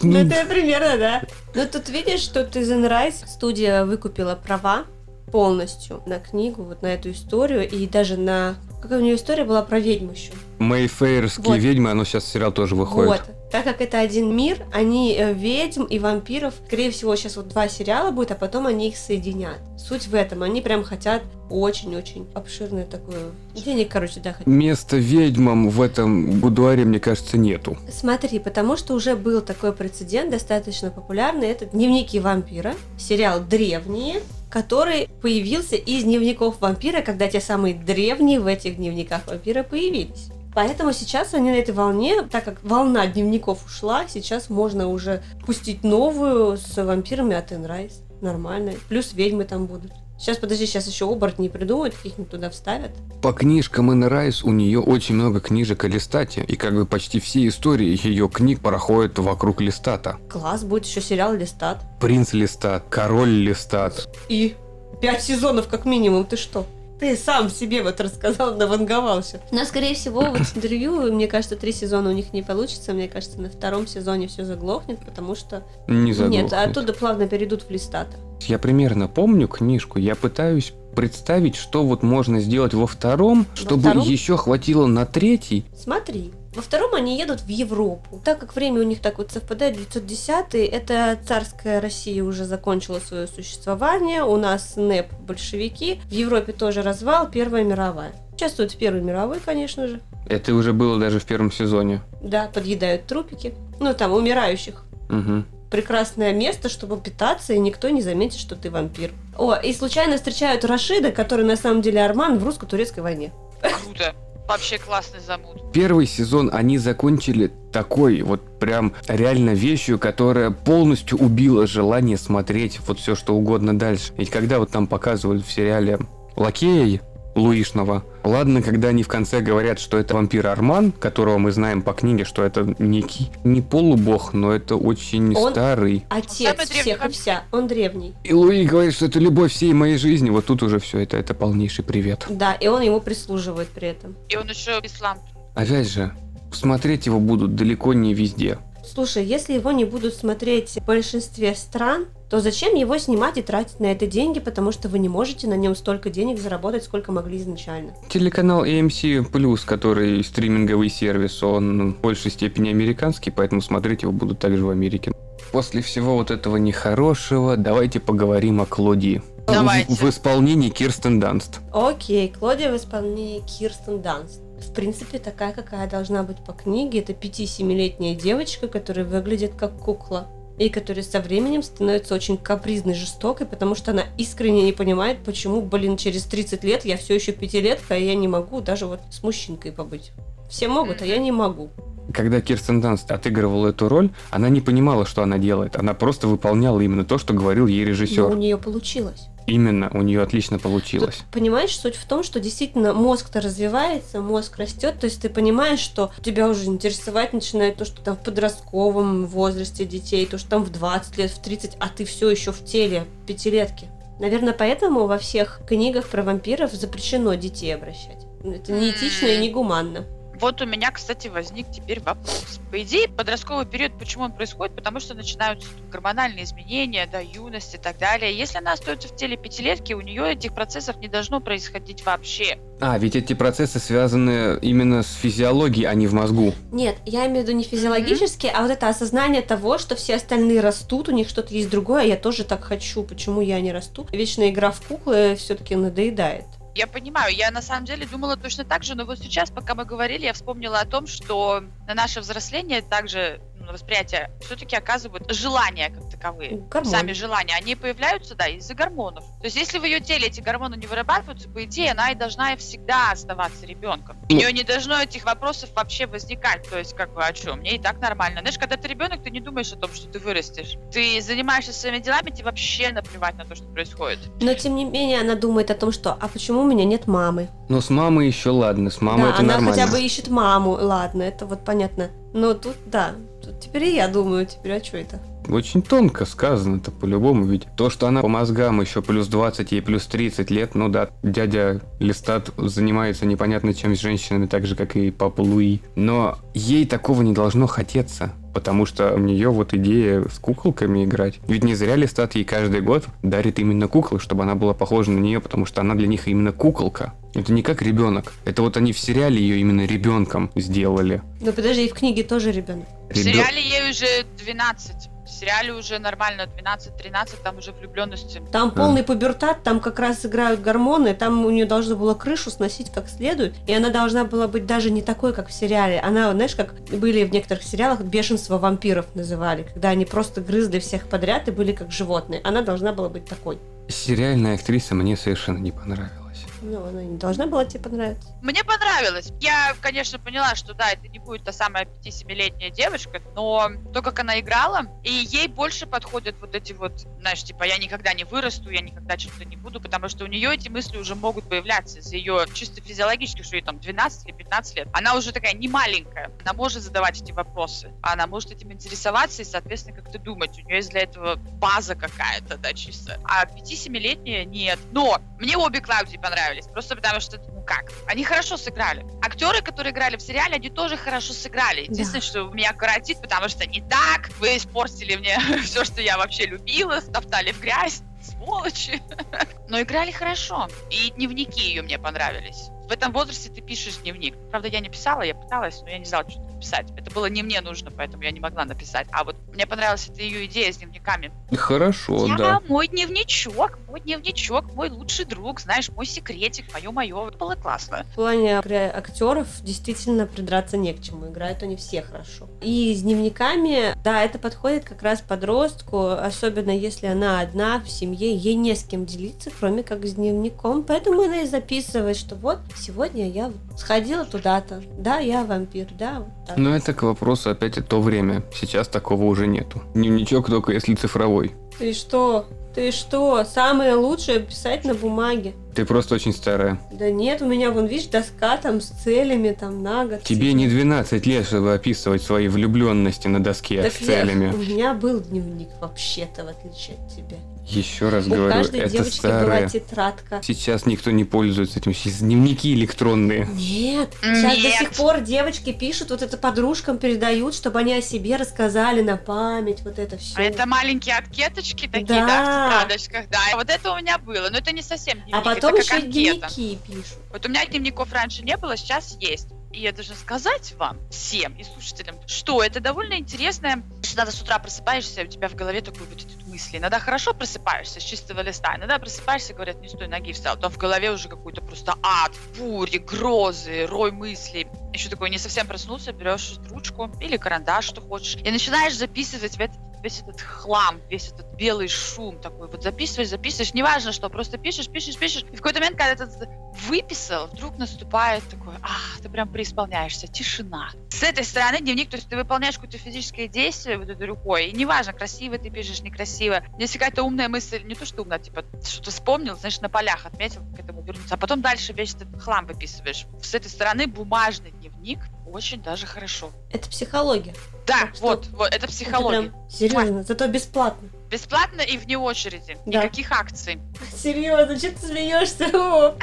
Speaker 2: Ну,
Speaker 1: ну,
Speaker 2: это примерно, да. Но тут видишь, что ты Райс, студия выкупила права полностью на книгу, вот на эту историю, и даже на... Какая у нее история была про ведьму еще?
Speaker 1: Мэйфейрские
Speaker 2: Вот.
Speaker 1: ведьмы, оно сейчас сериал тоже выходит.
Speaker 2: Вот. Так как это один мир, они э, ведьм и вампиров, скорее всего, сейчас вот два сериала будет, а потом они их соединят. Суть в этом. Они прям хотят очень-очень обширное такое... Денег, короче, да, хотят.
Speaker 1: Места ведьмам в этом будуаре, мне кажется, нету.
Speaker 2: Смотри, потому что уже был такой прецедент, достаточно популярный, это «Дневники вампира», сериал «Древние», который появился из дневников вампира, когда те самые древние в этих дневниках вампира появились. Поэтому сейчас они на этой волне, так как волна дневников ушла, сейчас можно уже пустить новую с вампирами от Энрайс. Нормально. Плюс ведьмы там будут. Сейчас, подожди, сейчас еще оборотни придумают, каких-нибудь туда вставят.
Speaker 1: По книжкам Энн Райс у нее очень много книжек о Листате, и как бы почти все истории ее книг проходят вокруг Листата.
Speaker 2: Класс, будет еще сериал Листат.
Speaker 1: Принц Листат, король Листат.
Speaker 2: И пять сезонов как минимум, ты что? Ты сам себе вот рассказал, наванговался. Но, скорее всего, вот интервью, мне кажется, три сезона у них не получится. Мне кажется, на втором сезоне все заглохнет, потому что...
Speaker 1: Не
Speaker 2: Нет,
Speaker 1: заглохнет.
Speaker 2: оттуда плавно перейдут в Листата.
Speaker 1: Я примерно помню книжку, я пытаюсь представить, что вот можно сделать во втором, чтобы
Speaker 2: втором?
Speaker 1: еще хватило на третий.
Speaker 2: Смотри, во втором они едут в Европу. Так как время у них так вот совпадает, 910 это царская Россия уже закончила свое существование, у нас НЭП большевики, в Европе тоже развал, Первая мировая. Участвуют в Первой мировой, конечно же.
Speaker 1: Это уже было даже в первом сезоне.
Speaker 2: Да, подъедают трупики. Ну, там, умирающих.
Speaker 1: Угу.
Speaker 2: Прекрасное место, чтобы питаться, и никто не заметит, что ты вампир. О, и случайно встречают Рашида, который на самом деле Арман в русско-турецкой войне.
Speaker 3: Круто. Вообще классный замут.
Speaker 1: Первый сезон они закончили такой вот прям реально вещью, которая полностью убила желание смотреть вот все что угодно дальше. Ведь когда вот там показывали в сериале Лакея Луишного, ладно, когда они в конце говорят, что это вампир Арман, которого мы знаем по книге, что это некий не полубог, но это очень
Speaker 2: Он-
Speaker 1: старый.
Speaker 2: Отец
Speaker 3: Самый древний
Speaker 2: всех и вся, он древний.
Speaker 1: И Луи говорит, что это любовь всей моей жизни. Вот тут уже все это, это полнейший привет.
Speaker 2: Да, и он ему прислуживает при этом.
Speaker 3: И он еще ислам.
Speaker 1: Опять же, смотреть его будут далеко не везде.
Speaker 2: Слушай, если его не будут смотреть в большинстве стран, то зачем его снимать и тратить на это деньги, потому что вы не можете на нем столько денег заработать, сколько могли изначально.
Speaker 1: Телеканал AMC+, который стриминговый сервис, он в большей степени американский, поэтому смотреть его будут также в Америке. После всего вот этого нехорошего, давайте поговорим о Клодии.
Speaker 3: Давайте.
Speaker 1: В, в исполнении Кирстен Данст.
Speaker 2: Окей, Клодия в исполнении Кирстен Данст. В принципе, такая, какая должна быть по книге. Это 5-7-летняя девочка, которая выглядит как кукла. И которая со временем становится очень капризной, жестокой, потому что она искренне не понимает, почему, блин, через 30 лет я все еще пятилетка, и я не могу даже вот с мужчинкой побыть. Все могут, а я не могу.
Speaker 1: Когда Кирстен Данст отыгрывала эту роль, она не понимала, что она делает. Она просто выполняла именно то, что говорил ей
Speaker 2: Но у
Speaker 1: режиссер.
Speaker 2: нее получилось.
Speaker 1: Именно, у нее отлично получилось.
Speaker 2: Тут, понимаешь, суть в том, что действительно мозг-то развивается, мозг растет, то есть ты понимаешь, что тебя уже интересовать начинает то, что там в подростковом возрасте детей, то, что там в 20 лет, в 30, а ты все еще в теле пятилетки. Наверное, поэтому во всех книгах про вампиров запрещено детей обращать. Это неэтично и негуманно.
Speaker 3: Вот у меня, кстати, возник теперь вопрос. По идее, подростковый период, почему он происходит? Потому что начинаются гормональные изменения, да, юность и так далее. Если она остается в теле пятилетки, у нее этих процессов не должно происходить вообще.
Speaker 1: А, ведь эти процессы связаны именно с физиологией, а не в мозгу.
Speaker 2: Нет, я имею в виду не физиологически, а вот это осознание того, что все остальные растут, у них что-то есть другое, а я тоже так хочу, почему я не расту. Вечная игра в куклы все-таки надоедает.
Speaker 3: Я понимаю, я на самом деле думала точно так же, но вот сейчас, пока мы говорили, я вспомнила о том, что на наше взросление также восприятие все-таки оказывают желания как таковые.
Speaker 2: Гормоны.
Speaker 3: Сами желания, они появляются, да, из-за гормонов. То есть, если в ее теле эти гормоны не вырабатываются, по идее, она и должна всегда оставаться ребенком. У
Speaker 1: Ну-
Speaker 3: нее не должно этих вопросов вообще возникать. То есть, как бы, а что, мне и так нормально. Знаешь, когда ты ребенок, ты не думаешь о том, что ты вырастешь. Ты занимаешься своими делами, тебе вообще наплевать на то, что происходит.
Speaker 2: Но тем не менее она думает о том, что а почему у меня нет мамы?
Speaker 1: Но с мамой еще ладно, с мамой
Speaker 2: да,
Speaker 1: это
Speaker 2: она
Speaker 1: нормально.
Speaker 2: хотя бы ищет маму, ладно, это вот понятно. Но тут, да, тут теперь и я думаю, теперь а что это?
Speaker 1: Очень тонко сказано-то по-любому, ведь то, что она по мозгам еще плюс 20, ей плюс 30 лет, ну да, дядя Листат занимается непонятно чем с женщинами, так же, как и папа Луи. Но ей такого не должно хотеться, потому что у нее вот идея с куколками играть. Ведь не зря Листат ей каждый год дарит именно куклы, чтобы она была похожа на нее, потому что она для них именно куколка. Это не как ребенок. Это вот они в сериале ее именно ребенком сделали.
Speaker 2: Ну подожди, и в книге тоже ребенок.
Speaker 3: В
Speaker 1: Ребё-
Speaker 3: сериале ей уже 12. В сериале уже нормально 12-13, там уже влюбленности.
Speaker 2: Там полный пубертат, там как раз играют гормоны, там у нее должно было крышу сносить как следует, и она должна была быть даже не такой, как в сериале. Она, знаешь, как были в некоторых сериалах, бешенство вампиров называли, когда они просто грызли всех подряд и были как животные. Она должна была быть такой.
Speaker 1: Сериальная актриса мне совершенно не понравилась.
Speaker 2: Ну, она не должна была тебе понравиться.
Speaker 3: Мне понравилось. Я, конечно, поняла, что да, это не будет та самая 5-7-летняя девочка, но то, как она играла, и ей больше подходят вот эти вот, знаешь, типа, я никогда не вырасту, я никогда что-то не буду, потому что у нее эти мысли уже могут появляться из ее чисто физиологически, что ей там 12 или 15 лет. Она уже такая не маленькая, она может задавать эти вопросы, она может этим интересоваться и, соответственно, как-то думать. У нее есть для этого база какая-то, да, чисто. А 5-7-летняя нет. Но мне обе Клаудии понравились, просто потому что, ну как, они хорошо сыграли. Актеры, которые играли в сериале, они тоже хорошо сыграли. Единственное,
Speaker 2: Да.
Speaker 3: что у меня коротит, потому что не так, вы испортили мне все, что я вообще любила, стоптали в грязь, сволочи. Но играли хорошо. И дневники ее мне понравились. В этом возрасте ты пишешь дневник. Правда, я не писала, я пыталась, но я не знала, что написать. Это было не мне нужно, поэтому я не могла написать. А вот мне понравилась эта ее идея с дневниками.
Speaker 1: Хорошо,
Speaker 3: я
Speaker 1: да.
Speaker 3: мой дневничок, мой дневничок, мой лучший друг, знаешь, мой секретик, мое-мое. Было классно.
Speaker 2: В плане актеров действительно придраться не к чему. Играют они все хорошо. И с дневниками, да, это подходит как раз подростку, особенно если она одна в семье, ей не с кем делиться, кроме как с дневником. Поэтому она и записывает, что вот сегодня я сходила туда-то, да, я вампир, да, вот так.
Speaker 1: Но это к вопросу опять о то время. Сейчас такого уже нету. Дневничок только если цифровой.
Speaker 2: Ты что? Ты что? Самое лучшее писать на бумаге.
Speaker 1: Ты просто очень старая.
Speaker 2: Да нет, у меня вон, видишь, доска там с целями там на год.
Speaker 1: Тебе не 12 лет, чтобы описывать свои влюбленности на доске
Speaker 2: Так
Speaker 1: с целями.
Speaker 2: У меня был дневник вообще-то, в отличие от тебя.
Speaker 1: Еще раз
Speaker 2: У
Speaker 1: говорю,
Speaker 2: каждой
Speaker 1: это
Speaker 2: девочки была
Speaker 1: старое.
Speaker 2: тетрадка.
Speaker 1: Сейчас никто не пользуется этим. Сейчас дневники электронные.
Speaker 2: Нет, сейчас до
Speaker 3: Нет.
Speaker 2: сих пор девочки пишут, вот это подружкам передают, чтобы они о себе рассказали на память, вот это все.
Speaker 3: А это маленькие анкеточки такие,
Speaker 2: Да.
Speaker 3: да, в тетрадочках, да. Вот это у меня было, но это не совсем дневник,
Speaker 2: А потом
Speaker 3: это
Speaker 2: еще
Speaker 3: анкета.
Speaker 2: дневники пишут.
Speaker 3: Вот у меня дневников раньше не было, сейчас есть. И я должна сказать вам, всем и слушателям, что это довольно интересное. Иногда с утра просыпаешься, у тебя в голове такой вот эти мысли. Иногда хорошо просыпаешься с чистого листа, иногда просыпаешься, говорят, не с той ноги встал. Там в голове уже какой-то просто ад, бури, грозы, рой мыслей. Еще такой не совсем проснулся, берешь ручку или карандаш, что хочешь, и начинаешь записывать в этот весь этот хлам, весь этот белый шум такой, вот записываешь, записываешь, неважно что, просто пишешь, пишешь, пишешь, и в какой-то момент, когда ты выписал, вдруг наступает такой, ах, ты прям преисполняешься, тишина. С этой стороны дневник, то есть ты выполняешь какое-то физическое действие вот этой рукой, и неважно, красиво ты пишешь, некрасиво, если какая-то умная мысль, не то что умная, типа, что-то вспомнил, знаешь, на полях отметил, к этому вернуться, а потом дальше весь этот хлам выписываешь. С этой стороны бумажный дневник очень даже хорошо.
Speaker 2: Это психология.
Speaker 3: Да, вот, вот, это психология.
Speaker 2: Это прям серьезно, зато бесплатно.
Speaker 3: Бесплатно и вне очереди.
Speaker 2: Да.
Speaker 3: Никаких акций.
Speaker 2: Серьезно, что ты смеешься?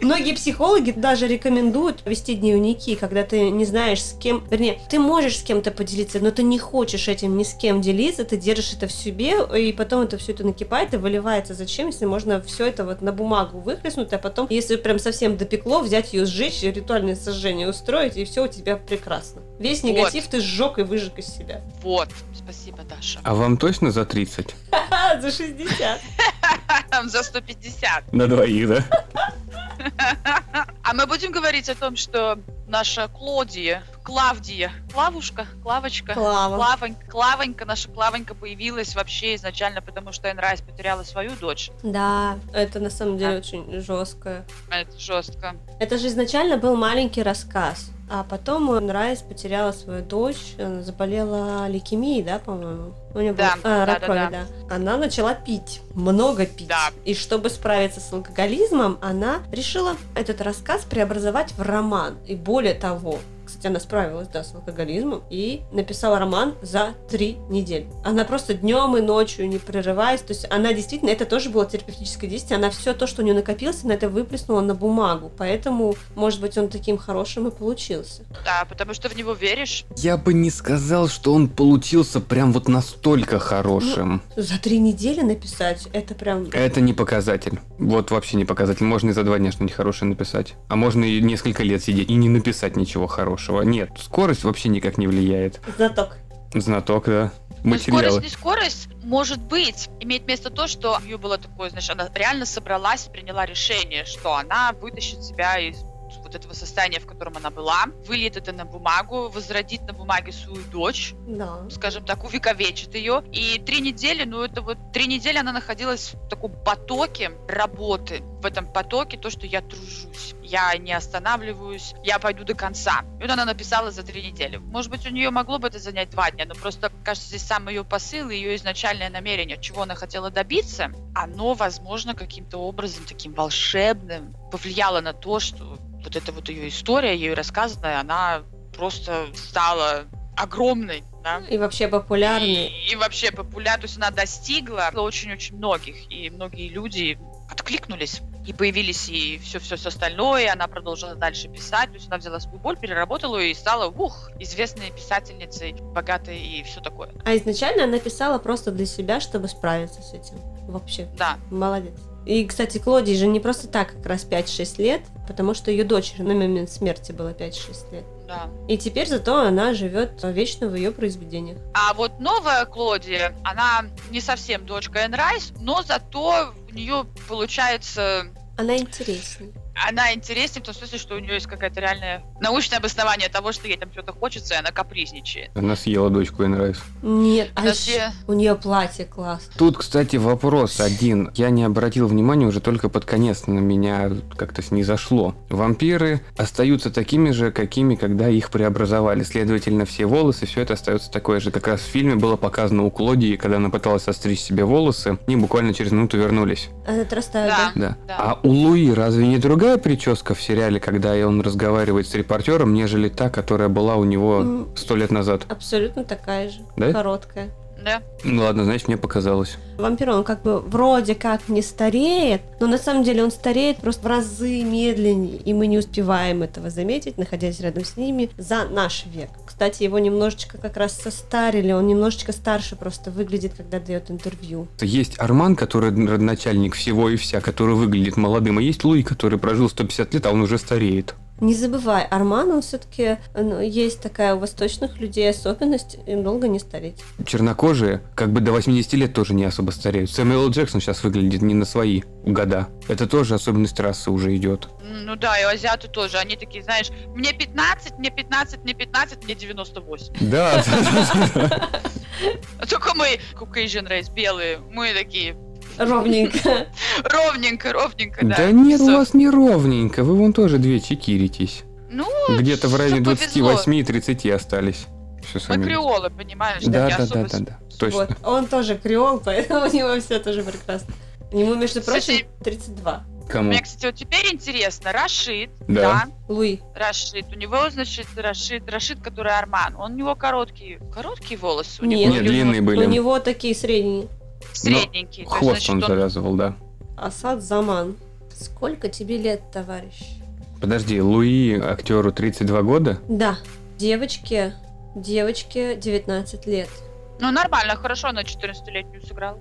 Speaker 2: Многие психологи даже рекомендуют вести дневники, когда ты не знаешь с кем, вернее, ты можешь с кем-то поделиться, но ты не хочешь этим ни с кем делиться, ты держишь это в себе, и потом это все это накипает и выливается. Зачем, если можно все это вот на бумагу выхлестнуть, а потом, если прям совсем допекло, взять ее, сжечь, ритуальное сожжение устроить, и все у тебя прекрасно. Весь
Speaker 3: Вот.
Speaker 2: негатив ты сжег и выжег из себя.
Speaker 3: Вот. Спасибо, Даша.
Speaker 1: А вам точно за 30?
Speaker 2: Ха, за 60.
Speaker 3: За 150.
Speaker 1: На двоих, да?
Speaker 3: А мы будем говорить о том, что наша Клодия, Клавдия, Клавушка, Клавочка,
Speaker 2: Клава.
Speaker 3: Клавонька, Клавонька, наша Клавонька появилась вообще изначально, потому что Энн Райс потеряла свою дочь.
Speaker 2: Да, это на самом деле очень жестко.
Speaker 3: Это жестко.
Speaker 2: Это же изначально был маленький рассказ. А потом Райс потеряла свою дочь, заболела лейкемией, да, по-моему? У нее
Speaker 3: Да,
Speaker 2: был а, рак
Speaker 3: да, да,
Speaker 2: крови,
Speaker 3: да.
Speaker 2: да. Она начала пить, много пить.
Speaker 3: Да.
Speaker 2: И чтобы справиться с алкоголизмом, она решила этот рассказ преобразовать в роман. И более того, кстати, она справилась, да, с алкоголизмом и написала роман за три недели. Она просто днем и ночью, не прерываясь, то есть она действительно, это тоже было терапевтическое действие, она все то, что у нее накопилось, она это выплеснула на бумагу, поэтому, может быть, он таким хорошим и получился.
Speaker 3: Да, потому что в него веришь.
Speaker 1: Я бы не сказал, что он получился прям вот настолько хорошим.
Speaker 2: За три недели написать, это прям...
Speaker 1: Это не показатель. Вот вообще не показатель. Можно и за два дня что-нибудь хорошее написать. А можно и несколько лет сидеть и не написать ничего хорошего. Нет, скорость вообще никак не влияет.
Speaker 2: Знаток.
Speaker 1: Знаток, да.
Speaker 3: Но
Speaker 1: Материалы.
Speaker 3: скорость, не скорость, может быть, имеет место то, что у нее было такое, знаешь, она реально собралась и приняла решение, что она вытащит себя из вот этого состояния, в котором она была, выльет это на бумагу, возродит на бумаге свою дочь,
Speaker 2: Да.
Speaker 3: скажем так, увековечит ее. И три недели, ну это вот три недели она находилась в таком потоке работы. В этом потоке то, что я тружусь, я не останавливаюсь, я пойду до конца. И вот она написала за три недели. Может быть, у нее могло бы это занять два дня, но просто, кажется, здесь сам ее посыл, ее изначальное намерение, чего она хотела добиться, оно, возможно, каким-то образом таким волшебным повлияло на то, что вот эта вот ее история, ее рассказанная, она просто стала огромной, да,
Speaker 2: И вообще популярный.
Speaker 3: и, и вообще популярна, то есть она достигла очень-очень многих, и многие люди откликнулись, и появились и все-все остальное, и она продолжила дальше писать, то есть она взяла свою боль, переработала ее и стала, ух, известной писательницей, богатой и все такое.
Speaker 2: А изначально она писала просто для себя, чтобы справиться с этим. Вообще.
Speaker 3: Да,
Speaker 2: Молодец. И, кстати, Клодии же не просто так как раз 5-6 лет, потому что ее дочери на момент смерти было 5-6 лет.
Speaker 3: да.
Speaker 2: И теперь зато она живет вечно в ее произведениях.
Speaker 3: А вот новая Клодия, она не совсем дочка Энн Райс, но зато у нее получается
Speaker 2: Она интереснее.
Speaker 3: Она интереснее в том смысле, что у нее есть какое-то реальное научное обоснование того, что ей там что-то хочется, и она капризничает.
Speaker 1: Она съела дочку Энрайс.
Speaker 2: Нет, а
Speaker 3: Она
Speaker 2: ещё
Speaker 3: все-
Speaker 2: у нее платье класс.
Speaker 1: Тут, кстати, вопрос один. Я не обратил внимания уже только под конец, на меня как-то снизошло. Вампиры остаются такими же, какими, когда их преобразовали. Следовательно, все волосы, все это остается такое же. Как раз в фильме было показано у Клодии, когда она пыталась остричь себе волосы, они буквально через минуту вернулись.
Speaker 2: Она отрастает? Да.
Speaker 3: Да.
Speaker 1: Да. А у Луи разве не другая прическа в сериале, когда он разговаривает с репортером, нежели та, которая была у него
Speaker 2: М,
Speaker 1: сто лет назад?
Speaker 2: Абсолютно такая же.
Speaker 1: Да?
Speaker 2: Короткая.
Speaker 3: Да?
Speaker 1: Ну ладно, значит, мне показалось.
Speaker 2: Вампир, он как бы вроде как не стареет, но на самом деле он стареет просто в разы медленнее, и мы не успеваем этого заметить, находясь рядом с ними за наш век. Кстати, его немножечко как раз состарили, он немножечко старше просто выглядит, когда дает интервью.
Speaker 1: Есть Арман, который родоначальник всего и вся, который выглядит молодым, и есть Луи, который прожил 150 лет, а он уже стареет.
Speaker 2: Не забывай, Арман, он все-таки, есть такая у восточных людей особенность, им долго не стареть.
Speaker 1: Чернокожие, как бы до 80 лет тоже не особо стареют. Сэмюэл. Джексон сейчас выглядит не на свои года. Это тоже особенность расы уже идет.
Speaker 3: Ну да, и азиаты тоже. Они такие, знаешь, мне 15, мне 15, мне 15, мне 98.
Speaker 1: Да,
Speaker 3: А только мы, Caucasian race, белые, мы такие,
Speaker 2: Ровненько.
Speaker 3: ровненько, ровненько, да.
Speaker 1: Да нет, у вас не ровненько, вы вон тоже две чекиритесь.
Speaker 3: Ну,
Speaker 1: Где-то в районе
Speaker 3: всё повезло.
Speaker 1: 28 и 30 остались. Все
Speaker 3: Мы креолы, понимаешь?
Speaker 1: Да, да, да, да, да. Точно.
Speaker 2: Вот. Он тоже креол, поэтому у него все тоже прекрасно. Ему, между прочим, 32.
Speaker 1: Кому?
Speaker 3: Мне, кстати, вот теперь интересно, Рашид,
Speaker 1: Да.
Speaker 3: да,
Speaker 2: Луи.
Speaker 3: Рашид, у него, значит, Рашид, Рашид, который Арман, он у него короткие, короткие волосы у
Speaker 2: Нет.
Speaker 3: него?
Speaker 1: Нет, длинные были.
Speaker 2: У него такие средние.
Speaker 3: Средненькие. То есть,
Speaker 1: Хвост
Speaker 3: значит,
Speaker 1: он
Speaker 3: он-
Speaker 1: завязывал, да.
Speaker 2: Асад Заман. Сколько тебе лет, товарищ?
Speaker 1: Подожди, Луи актеру 32 года?
Speaker 2: Да. Девочке, девочке 19 лет.
Speaker 3: Ну, нормально, хорошо, на 14-летнюю сыграл.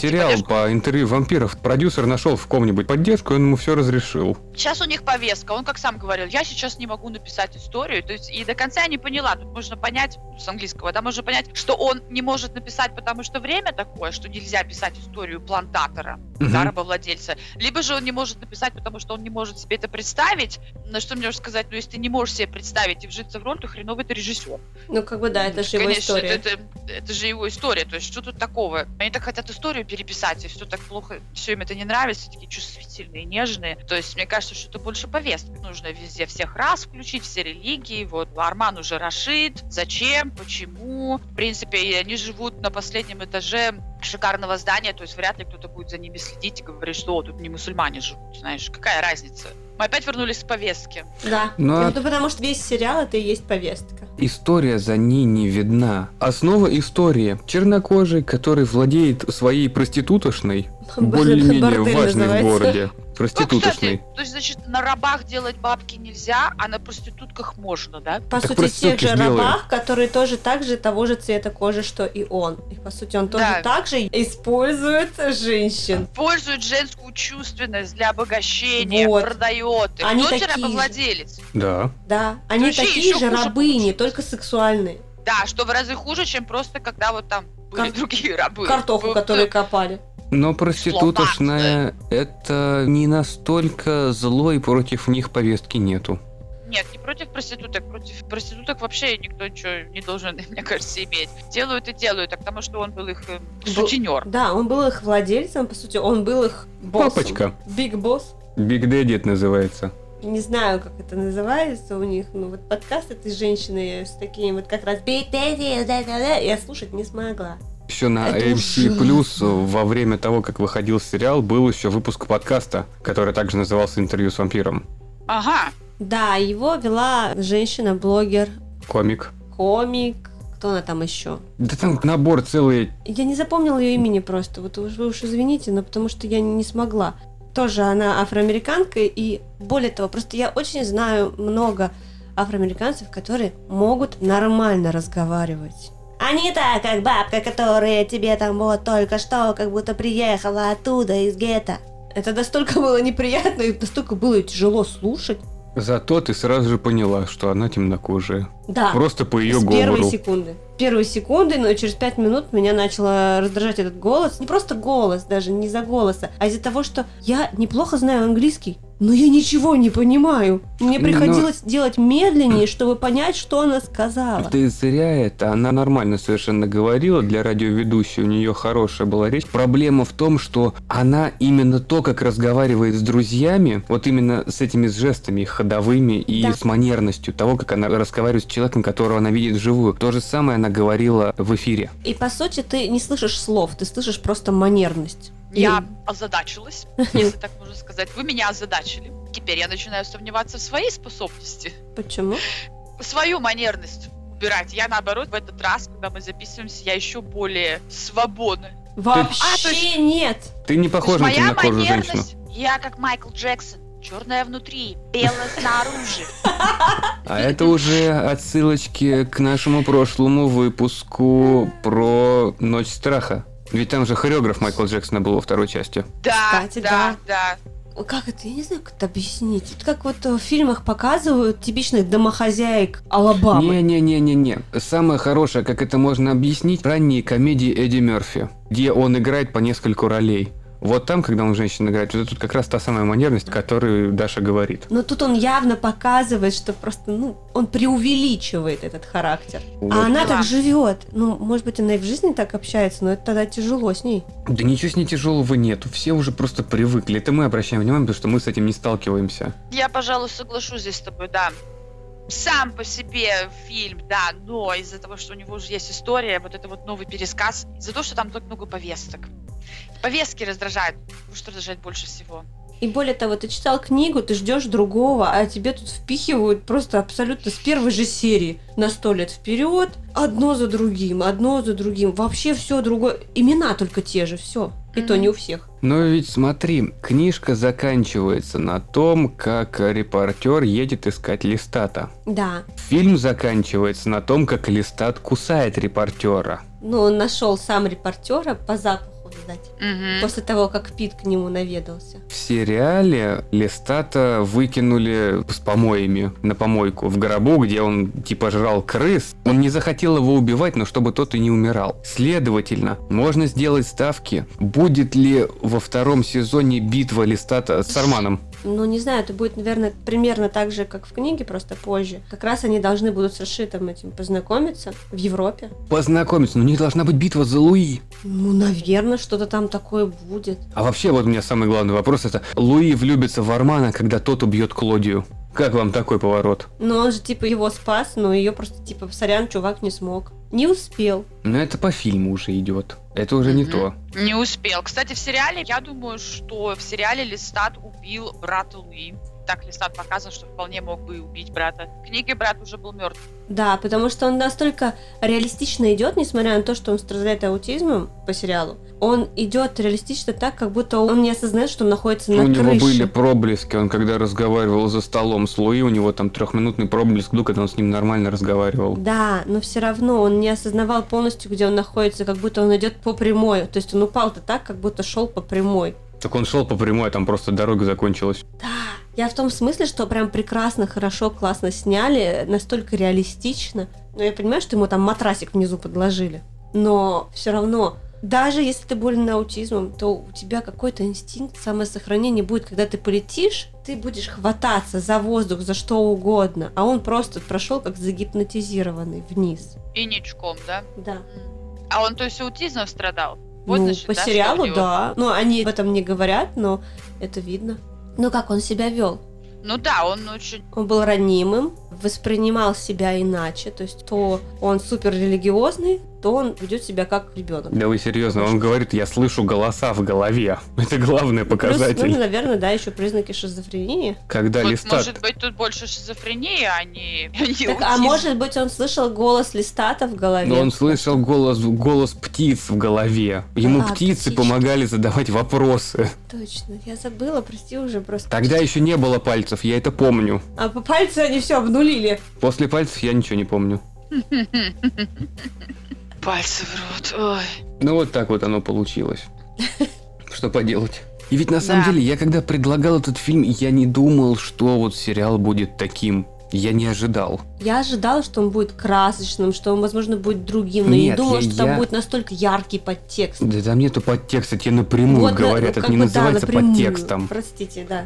Speaker 1: Сериал
Speaker 3: поддержку.
Speaker 1: по интервью вампиров продюсер нашел в ком-нибудь поддержку, и он ему все разрешил.
Speaker 3: Сейчас у них повестка, он как сам говорил, я сейчас не могу написать историю, то есть и до конца я не поняла, тут можно понять, с английского, да, можно понять, что он не может написать, потому что время такое, что нельзя писать историю плантатора, да,
Speaker 1: Мгм.
Speaker 3: рабовладельца, либо же он не может написать, потому что он не может себе это представить, на что мне можно сказать, ну если ты не можешь себе представить и вжиться в роль, то хреновый ты режиссер.
Speaker 2: Ну, как бы да, это же его
Speaker 3: Конечно,
Speaker 2: история.
Speaker 3: Это, это- это же его история. То есть, что тут такого? Они так хотят историю переписать, и все так плохо, все им это не нравится, такие чувствительные, нежные. То есть, мне кажется, что это больше повестки. Нужно везде всех раз включить, все религии. Вот, Арман уже Рашид. Зачем? Почему? В принципе, они живут на последнем этаже шикарного здания, то есть вряд ли кто-то будет за ними следить и говорить, что «О, тут не мусульмане живут, знаешь, какая разница? Мы опять вернулись к повестке.
Speaker 2: Да.
Speaker 1: Ну, а-
Speaker 2: Ну, потому что весь сериал это и есть повестка.
Speaker 1: История за ней не видна. Основа истории. Чернокожий, который владеет своей проститутошной, более-менее важной в
Speaker 2: называется.
Speaker 1: Городе.
Speaker 3: Ну, кстати, то есть, значит, на рабах делать бабки нельзя, а на проститутках можно, да?
Speaker 2: По
Speaker 1: Так
Speaker 2: сути, тех же
Speaker 1: белые.
Speaker 2: рабах, которые тоже так же того же цвета кожи, что и он. И по сути, он тоже
Speaker 3: Да.
Speaker 2: так же использует женщин.
Speaker 3: Пользует женскую чувственность для обогащения,
Speaker 2: Вот.
Speaker 3: продает. И
Speaker 2: Они
Speaker 3: кто
Speaker 2: такие
Speaker 3: тебе
Speaker 2: же.
Speaker 3: рабовладелец?
Speaker 1: Да.
Speaker 2: Да, они
Speaker 3: Вообще
Speaker 2: такие же
Speaker 3: хуже
Speaker 2: рабыни,
Speaker 3: получится.
Speaker 2: только сексуальные.
Speaker 3: Да, что в разы хуже, чем просто когда вот там были
Speaker 2: Кар-
Speaker 3: другие рабы.
Speaker 2: Картоху,
Speaker 3: Был-
Speaker 2: которую копали.
Speaker 1: Но проститутошная это не настолько зло, и против них повестки нету.
Speaker 3: Нет, не против проституток. Против проституток вообще никто ничего не должен, мне кажется, иметь. Делают и делают, а потому что он был их э, сутенер.
Speaker 2: Да, он был их владельцем, по сути, он был их боссом.
Speaker 1: Папочка.
Speaker 2: Big boss.
Speaker 1: Big Daddy это называется.
Speaker 2: Не знаю, как это называется у них, но вот подкаст этой женщины с такими вот как раз Big Daddy, да-да-да, я слушать не смогла.
Speaker 1: Еще на
Speaker 2: Это
Speaker 1: AMC Plus во время того, как выходил сериал, был еще выпуск подкаста, который также назывался «Интервью с вампиром».
Speaker 3: Ага.
Speaker 2: Да, его вела женщина-блогер,
Speaker 1: Комик.
Speaker 2: комик, кто она там еще?
Speaker 1: Да там набор целый.
Speaker 2: Я не запомнила ее имени просто, вот уж вы уж извините, но потому что я не смогла. Тоже она афроамериканка, и более того, просто я очень знаю много афроамериканцев, которые могут нормально разговаривать. А не так, как бабка, которая тебе там вот только что как будто приехала оттуда, из гетто. Это настолько было неприятно и настолько было тяжело слушать.
Speaker 1: Зато ты сразу же поняла, что она темнокожая.
Speaker 2: Да.
Speaker 1: Просто по ее
Speaker 2: с первой
Speaker 1: говору.
Speaker 2: секунды. Первой секунды, но через пять минут меня начало раздражать этот голос. Не просто голос, даже не из-за голоса, а из-за того, что я неплохо знаю английский, но я ничего не понимаю. Мне
Speaker 1: Но-
Speaker 2: приходилось делать медленнее, чтобы понять, что она сказала.
Speaker 1: Ты зря это. Она нормально совершенно говорила. Для радиоведущей у нее хорошая была речь. Проблема в том, что она именно то, как разговаривает с друзьями, вот именно с этими жестами ходовыми и
Speaker 2: Да.
Speaker 1: с манерностью того, как она разговаривает с человеком, которого она видит вживую. То же самое она говорила в эфире.
Speaker 2: И по сути ты не слышишь слов, ты слышишь просто манерность.
Speaker 3: Я озадачилась, если так можно сказать. Вы меня озадачили. Теперь я начинаю сомневаться в своей способности.
Speaker 2: Почему?
Speaker 3: Свою манерность убирать. Я наоборот в этот раз, когда мы записываемся, я еще более свободна.
Speaker 2: Вообще
Speaker 3: А, то есть-
Speaker 2: нет.
Speaker 1: Ты не похожа на
Speaker 3: моя
Speaker 1: темнокожую женщину.
Speaker 3: манерность, я как Майкл Джексон. Черная внутри, белая снаружи.
Speaker 1: А это уже отсылочки к нашему прошлому выпуску про Ночь страха. Ведь там же хореограф Майкла Джексона был во второй части.
Speaker 3: Да,
Speaker 2: Кстати,
Speaker 3: да, да.
Speaker 2: Как это? Я не знаю, как это объяснить. Это как вот э, в фильмах показывают типичных домохозяек Алабамы.
Speaker 1: Не-не-не-не-не. Самое хорошее, как это можно объяснить, ранние комедии Эдди Мерфи, где он играет по нескольку ролей. Вот там, когда он женщину играет, вот это тут как раз та самая манерность, которую Даша говорит.
Speaker 2: Но тут он явно показывает, что просто, ну, он преувеличивает этот характер.
Speaker 1: Вот.
Speaker 2: А она
Speaker 3: Да.
Speaker 2: так живет. Ну, может быть, она и в жизни так общается, но это тогда тяжело с ней.
Speaker 1: Да ничего с ней тяжелого нету, все уже просто привыкли. Это мы обращаем внимание, потому что мы с этим не сталкиваемся.
Speaker 3: Я, пожалуй, соглашусь здесь с тобой, да. Сам по себе фильм, да, но из-за того, что у него уже есть история, вот это вот новый пересказ, из-за того, что там так много повесток. Повестки раздражают, что раздражает больше всего.
Speaker 2: И более того, ты читал книгу, ты ждешь другого, а тебе тут впихивают просто абсолютно с первой же серии на сто лет вперед, одно за другим, одно за другим. Вообще все другое. Имена только те же, все. И то
Speaker 3: Мгм.
Speaker 2: не у всех.
Speaker 1: Но ведь смотри, книжка заканчивается на том, как репортер едет искать Листата.
Speaker 2: Да.
Speaker 1: Фильм заканчивается на том, как Листат кусает репортера.
Speaker 2: Ну, он нашел сам репортера по запаху, видать.
Speaker 3: Мгм.
Speaker 2: После того, как Пит к нему наведался.
Speaker 1: В сериале Листата выкинули с помоями на помойку в гробу, где он типа жрал крыс. Он не захотел его убивать, но чтобы тот и не умирал. Следовательно, можно сделать ставки, будет ли во втором сезоне битва Листата с Арманом.
Speaker 2: Ну, не знаю, это будет, наверное, примерно так же, как в книге, просто позже. Как раз они должны будут с Рашитом этим познакомиться в Европе.
Speaker 1: Познакомиться, но у них должна быть битва за Луи.
Speaker 2: Ну, наверное, что-то там такое будет.
Speaker 1: А вообще, вот у меня самый главный вопрос это Луи влюбится в Армана, когда тот убьет Клодию. Как вам такой поворот?
Speaker 2: Но он же, типа, его спас, но ее просто, типа, сорян, чувак не смог. Не успел.
Speaker 1: Ну это по фильму уже идет. Это уже не то.
Speaker 3: Не успел. Кстати, в сериале, я думаю, что в сериале Листат убил брата Луи. Так Листат показан, что вполне мог бы и убить брата. В книге брат уже был мертв.
Speaker 2: Да, потому что он настолько реалистично идет, несмотря на то, что он страдает аутизмом по сериалу. Он идет реалистично так, как будто он не осознает, что он находится на
Speaker 1: у него
Speaker 2: крыше.
Speaker 1: были проблески, он когда разговаривал за столом с Луи, у него там трехминутный проблеск был, когда он с ним нормально разговаривал.
Speaker 2: Да, но все равно он не осознавал полностью, где он находится, как будто он идет по прямой. То есть он упал-то так, как будто шел по прямой.
Speaker 1: Так он шел по прямой, а там просто дорога закончилась.
Speaker 2: Да, я в том смысле, что прям прекрасно, хорошо, классно сняли, настолько реалистично. Но я понимаю, что ему там матрасик внизу подложили. Но все равно даже если ты болен аутизмом, то у тебя какой-то инстинкт самосохранения будет, когда ты полетишь, ты будешь хвататься за воздух, за что угодно, а он просто прошел как загипнотизированный вниз.
Speaker 3: И ничком, да?
Speaker 2: Да.
Speaker 3: А он, то есть, аутизмом страдал? Вот,
Speaker 2: ну,
Speaker 3: значит,
Speaker 2: по
Speaker 3: да,
Speaker 2: сериалу,
Speaker 3: него-
Speaker 2: да. Ну, они об этом не говорят, но это видно. Ну, как он себя вел?
Speaker 3: Ну да, он очень...
Speaker 2: Он был ранимым, воспринимал себя иначе, то есть то он супер религиозный, то он ведет себя как ребенок.
Speaker 1: Да вы серьезно, он говорит, я слышу голоса в голове. Это главный
Speaker 2: Плюс,
Speaker 1: показатель.
Speaker 2: ну, наверное, да, еще признаки шизофрении.
Speaker 1: Когда
Speaker 3: Вот,
Speaker 1: листат...
Speaker 3: может быть, тут больше шизофрении, а не, а
Speaker 2: Так, а может быть, он слышал голос листата в голове?
Speaker 1: Но он слышал голос, голос птиц в голове. Ему
Speaker 2: А,
Speaker 1: птицы
Speaker 2: птички.
Speaker 1: помогали задавать вопросы.
Speaker 2: Точно, я забыла, прости уже просто.
Speaker 1: Тогда еще не было пальцев, я это помню.
Speaker 2: А по пальцу они все обнулили.
Speaker 1: После пальцев я ничего не помню.
Speaker 3: Пальцы в рот, ой.
Speaker 1: Ну вот так вот оно получилось. Что поделать? И ведь на самом
Speaker 3: Да.
Speaker 1: деле, я когда предлагал этот фильм, я не думал, что вот сериал будет таким. Я не ожидал.
Speaker 2: Я ожидала, что он будет красочным, что он, возможно, будет другим, но я не
Speaker 1: Нет,
Speaker 2: думала,
Speaker 1: я-
Speaker 2: что там
Speaker 1: я-
Speaker 2: будет настолько яркий подтекст.
Speaker 1: Да там нету подтекста, тебе напрямую
Speaker 2: Вот, да,
Speaker 1: говорят,
Speaker 2: ну,
Speaker 1: это не
Speaker 2: бы, да,
Speaker 1: называется
Speaker 2: напрямую.
Speaker 1: подтекстом.
Speaker 2: Простите, да.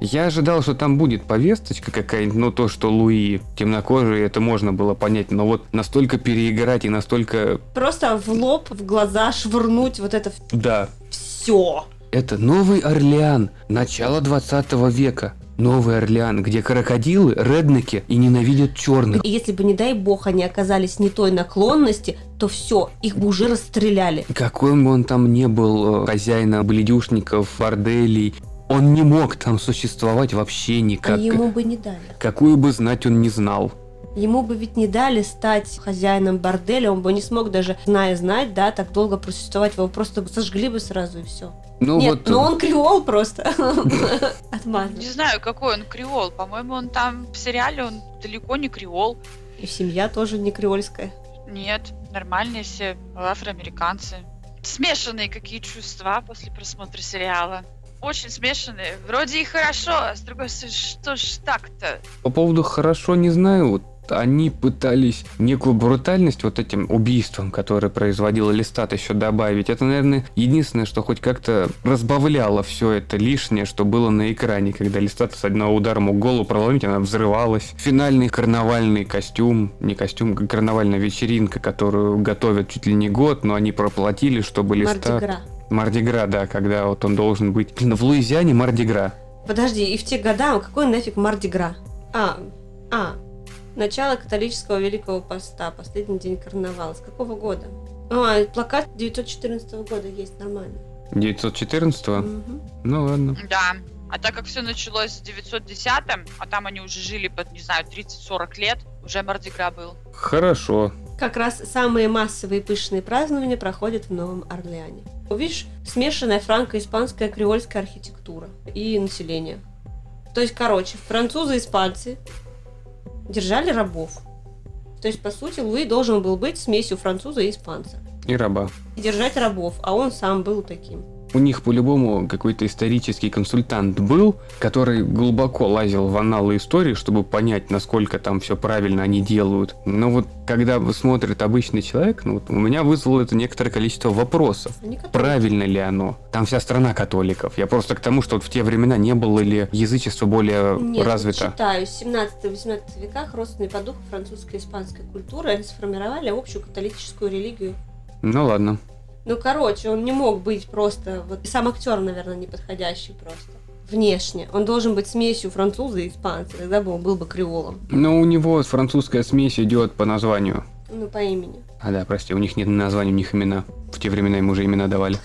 Speaker 1: Я ожидал, что там будет повесточка какая-нибудь, ну то, что Луи темнокожий, это можно было понять, но вот настолько переиграть и настолько,
Speaker 2: Просто в лоб, в глаза швырнуть вот это
Speaker 1: да,
Speaker 2: все.
Speaker 1: это Новый Орлеан, начало 20 века. Новый Орлеан, где крокодилы, реднеки и ненавидят черных.
Speaker 2: И если бы, не дай бог, они оказались не той наклонности, то все, их бы уже расстреляли.
Speaker 1: Какой бы он там не был э, хозяином бледюшников, борделей, он не мог там существовать вообще
Speaker 2: А
Speaker 1: никак.
Speaker 2: ему бы не дали.
Speaker 1: Какую бы знать он не знал.
Speaker 2: Ему бы ведь не дали стать хозяином борделя, он бы не смог даже, зная знать, да, так долго просуществовать, его просто сожгли бы сразу и все.
Speaker 1: Ну
Speaker 2: Нет,
Speaker 1: вот,
Speaker 2: но он креол просто. Отмазан.
Speaker 3: Не знаю, какой он креол. По-моему, он там в сериале, он далеко не креол.
Speaker 2: И семья тоже не креольская.
Speaker 3: Нет, нормальные все афроамериканцы. Смешанные какие чувства после просмотра сериала. Очень смешанные. Вроде и хорошо, а с другой стороны, что ж так-то?
Speaker 1: По поводу хорошо не знаю, вот они пытались некую брутальность вот этим убийством, которое производила Листат, еще добавить. Это, наверное, единственное, что хоть как-то разбавляло все это лишнее, что было на экране, когда Листат с одного удара мог голову проломить, она взрывалась. Финальный карнавальный костюм, не костюм, а карнавальная вечеринка, которую готовят чуть ли не год, но они проплатили, чтобы Листат...
Speaker 2: Мардигра.
Speaker 1: Мардигра, да, когда вот он должен быть... Блин, в Луизиане Мардигра.
Speaker 2: Подожди, и в те года какой нафиг Мардигра? А, а, начало католического Великого Поста, последний день карнавала. С какого года? А, плакат 914 года есть, нормально.
Speaker 1: 914-го?
Speaker 2: Мгм.
Speaker 1: Ну ладно.
Speaker 3: Да. А так как все началось в 910-м, а там они уже жили под, не знаю, 30-40 лет, уже Мардигра был.
Speaker 1: Хорошо.
Speaker 2: Как раз самые массовые пышные празднования проходят в Новом Орлеане. Видишь, смешанная франко-испанская креольская архитектура и население. То есть, короче, французы и испанцы держали рабов. То есть, по сути, Луи должен был быть смесью француза и испанца.
Speaker 1: И раба.
Speaker 2: И держать рабов, а он сам был таким.
Speaker 1: У них по-любому какой-то исторический консультант был, который глубоко лазил в аналы истории, чтобы понять, насколько там все правильно они делают. Но вот когда смотрит обычный человек, ну вот у меня вызвало это некоторое количество вопросов. Правильно ли оно? Там вся страна католиков. Я просто к тому, что вот в те времена не было ли язычество более
Speaker 2: Нет,
Speaker 1: развито.
Speaker 2: читаю. В 17-18 веках родственные по духу французской и испанской культуры сформировали общую католическую религию
Speaker 1: Ну ладно.
Speaker 2: Ну, короче, он не мог быть просто... Вот, и сам актер, наверное, неподходящий просто. Внешне. Он должен быть смесью француза и испанца, тогда бы он был бы креолом.
Speaker 1: Но у него французская смесь идет по названию.
Speaker 2: Ну, по имени.
Speaker 1: А да, прости, у них нет названий, у них имена. В те времена им уже имена давали.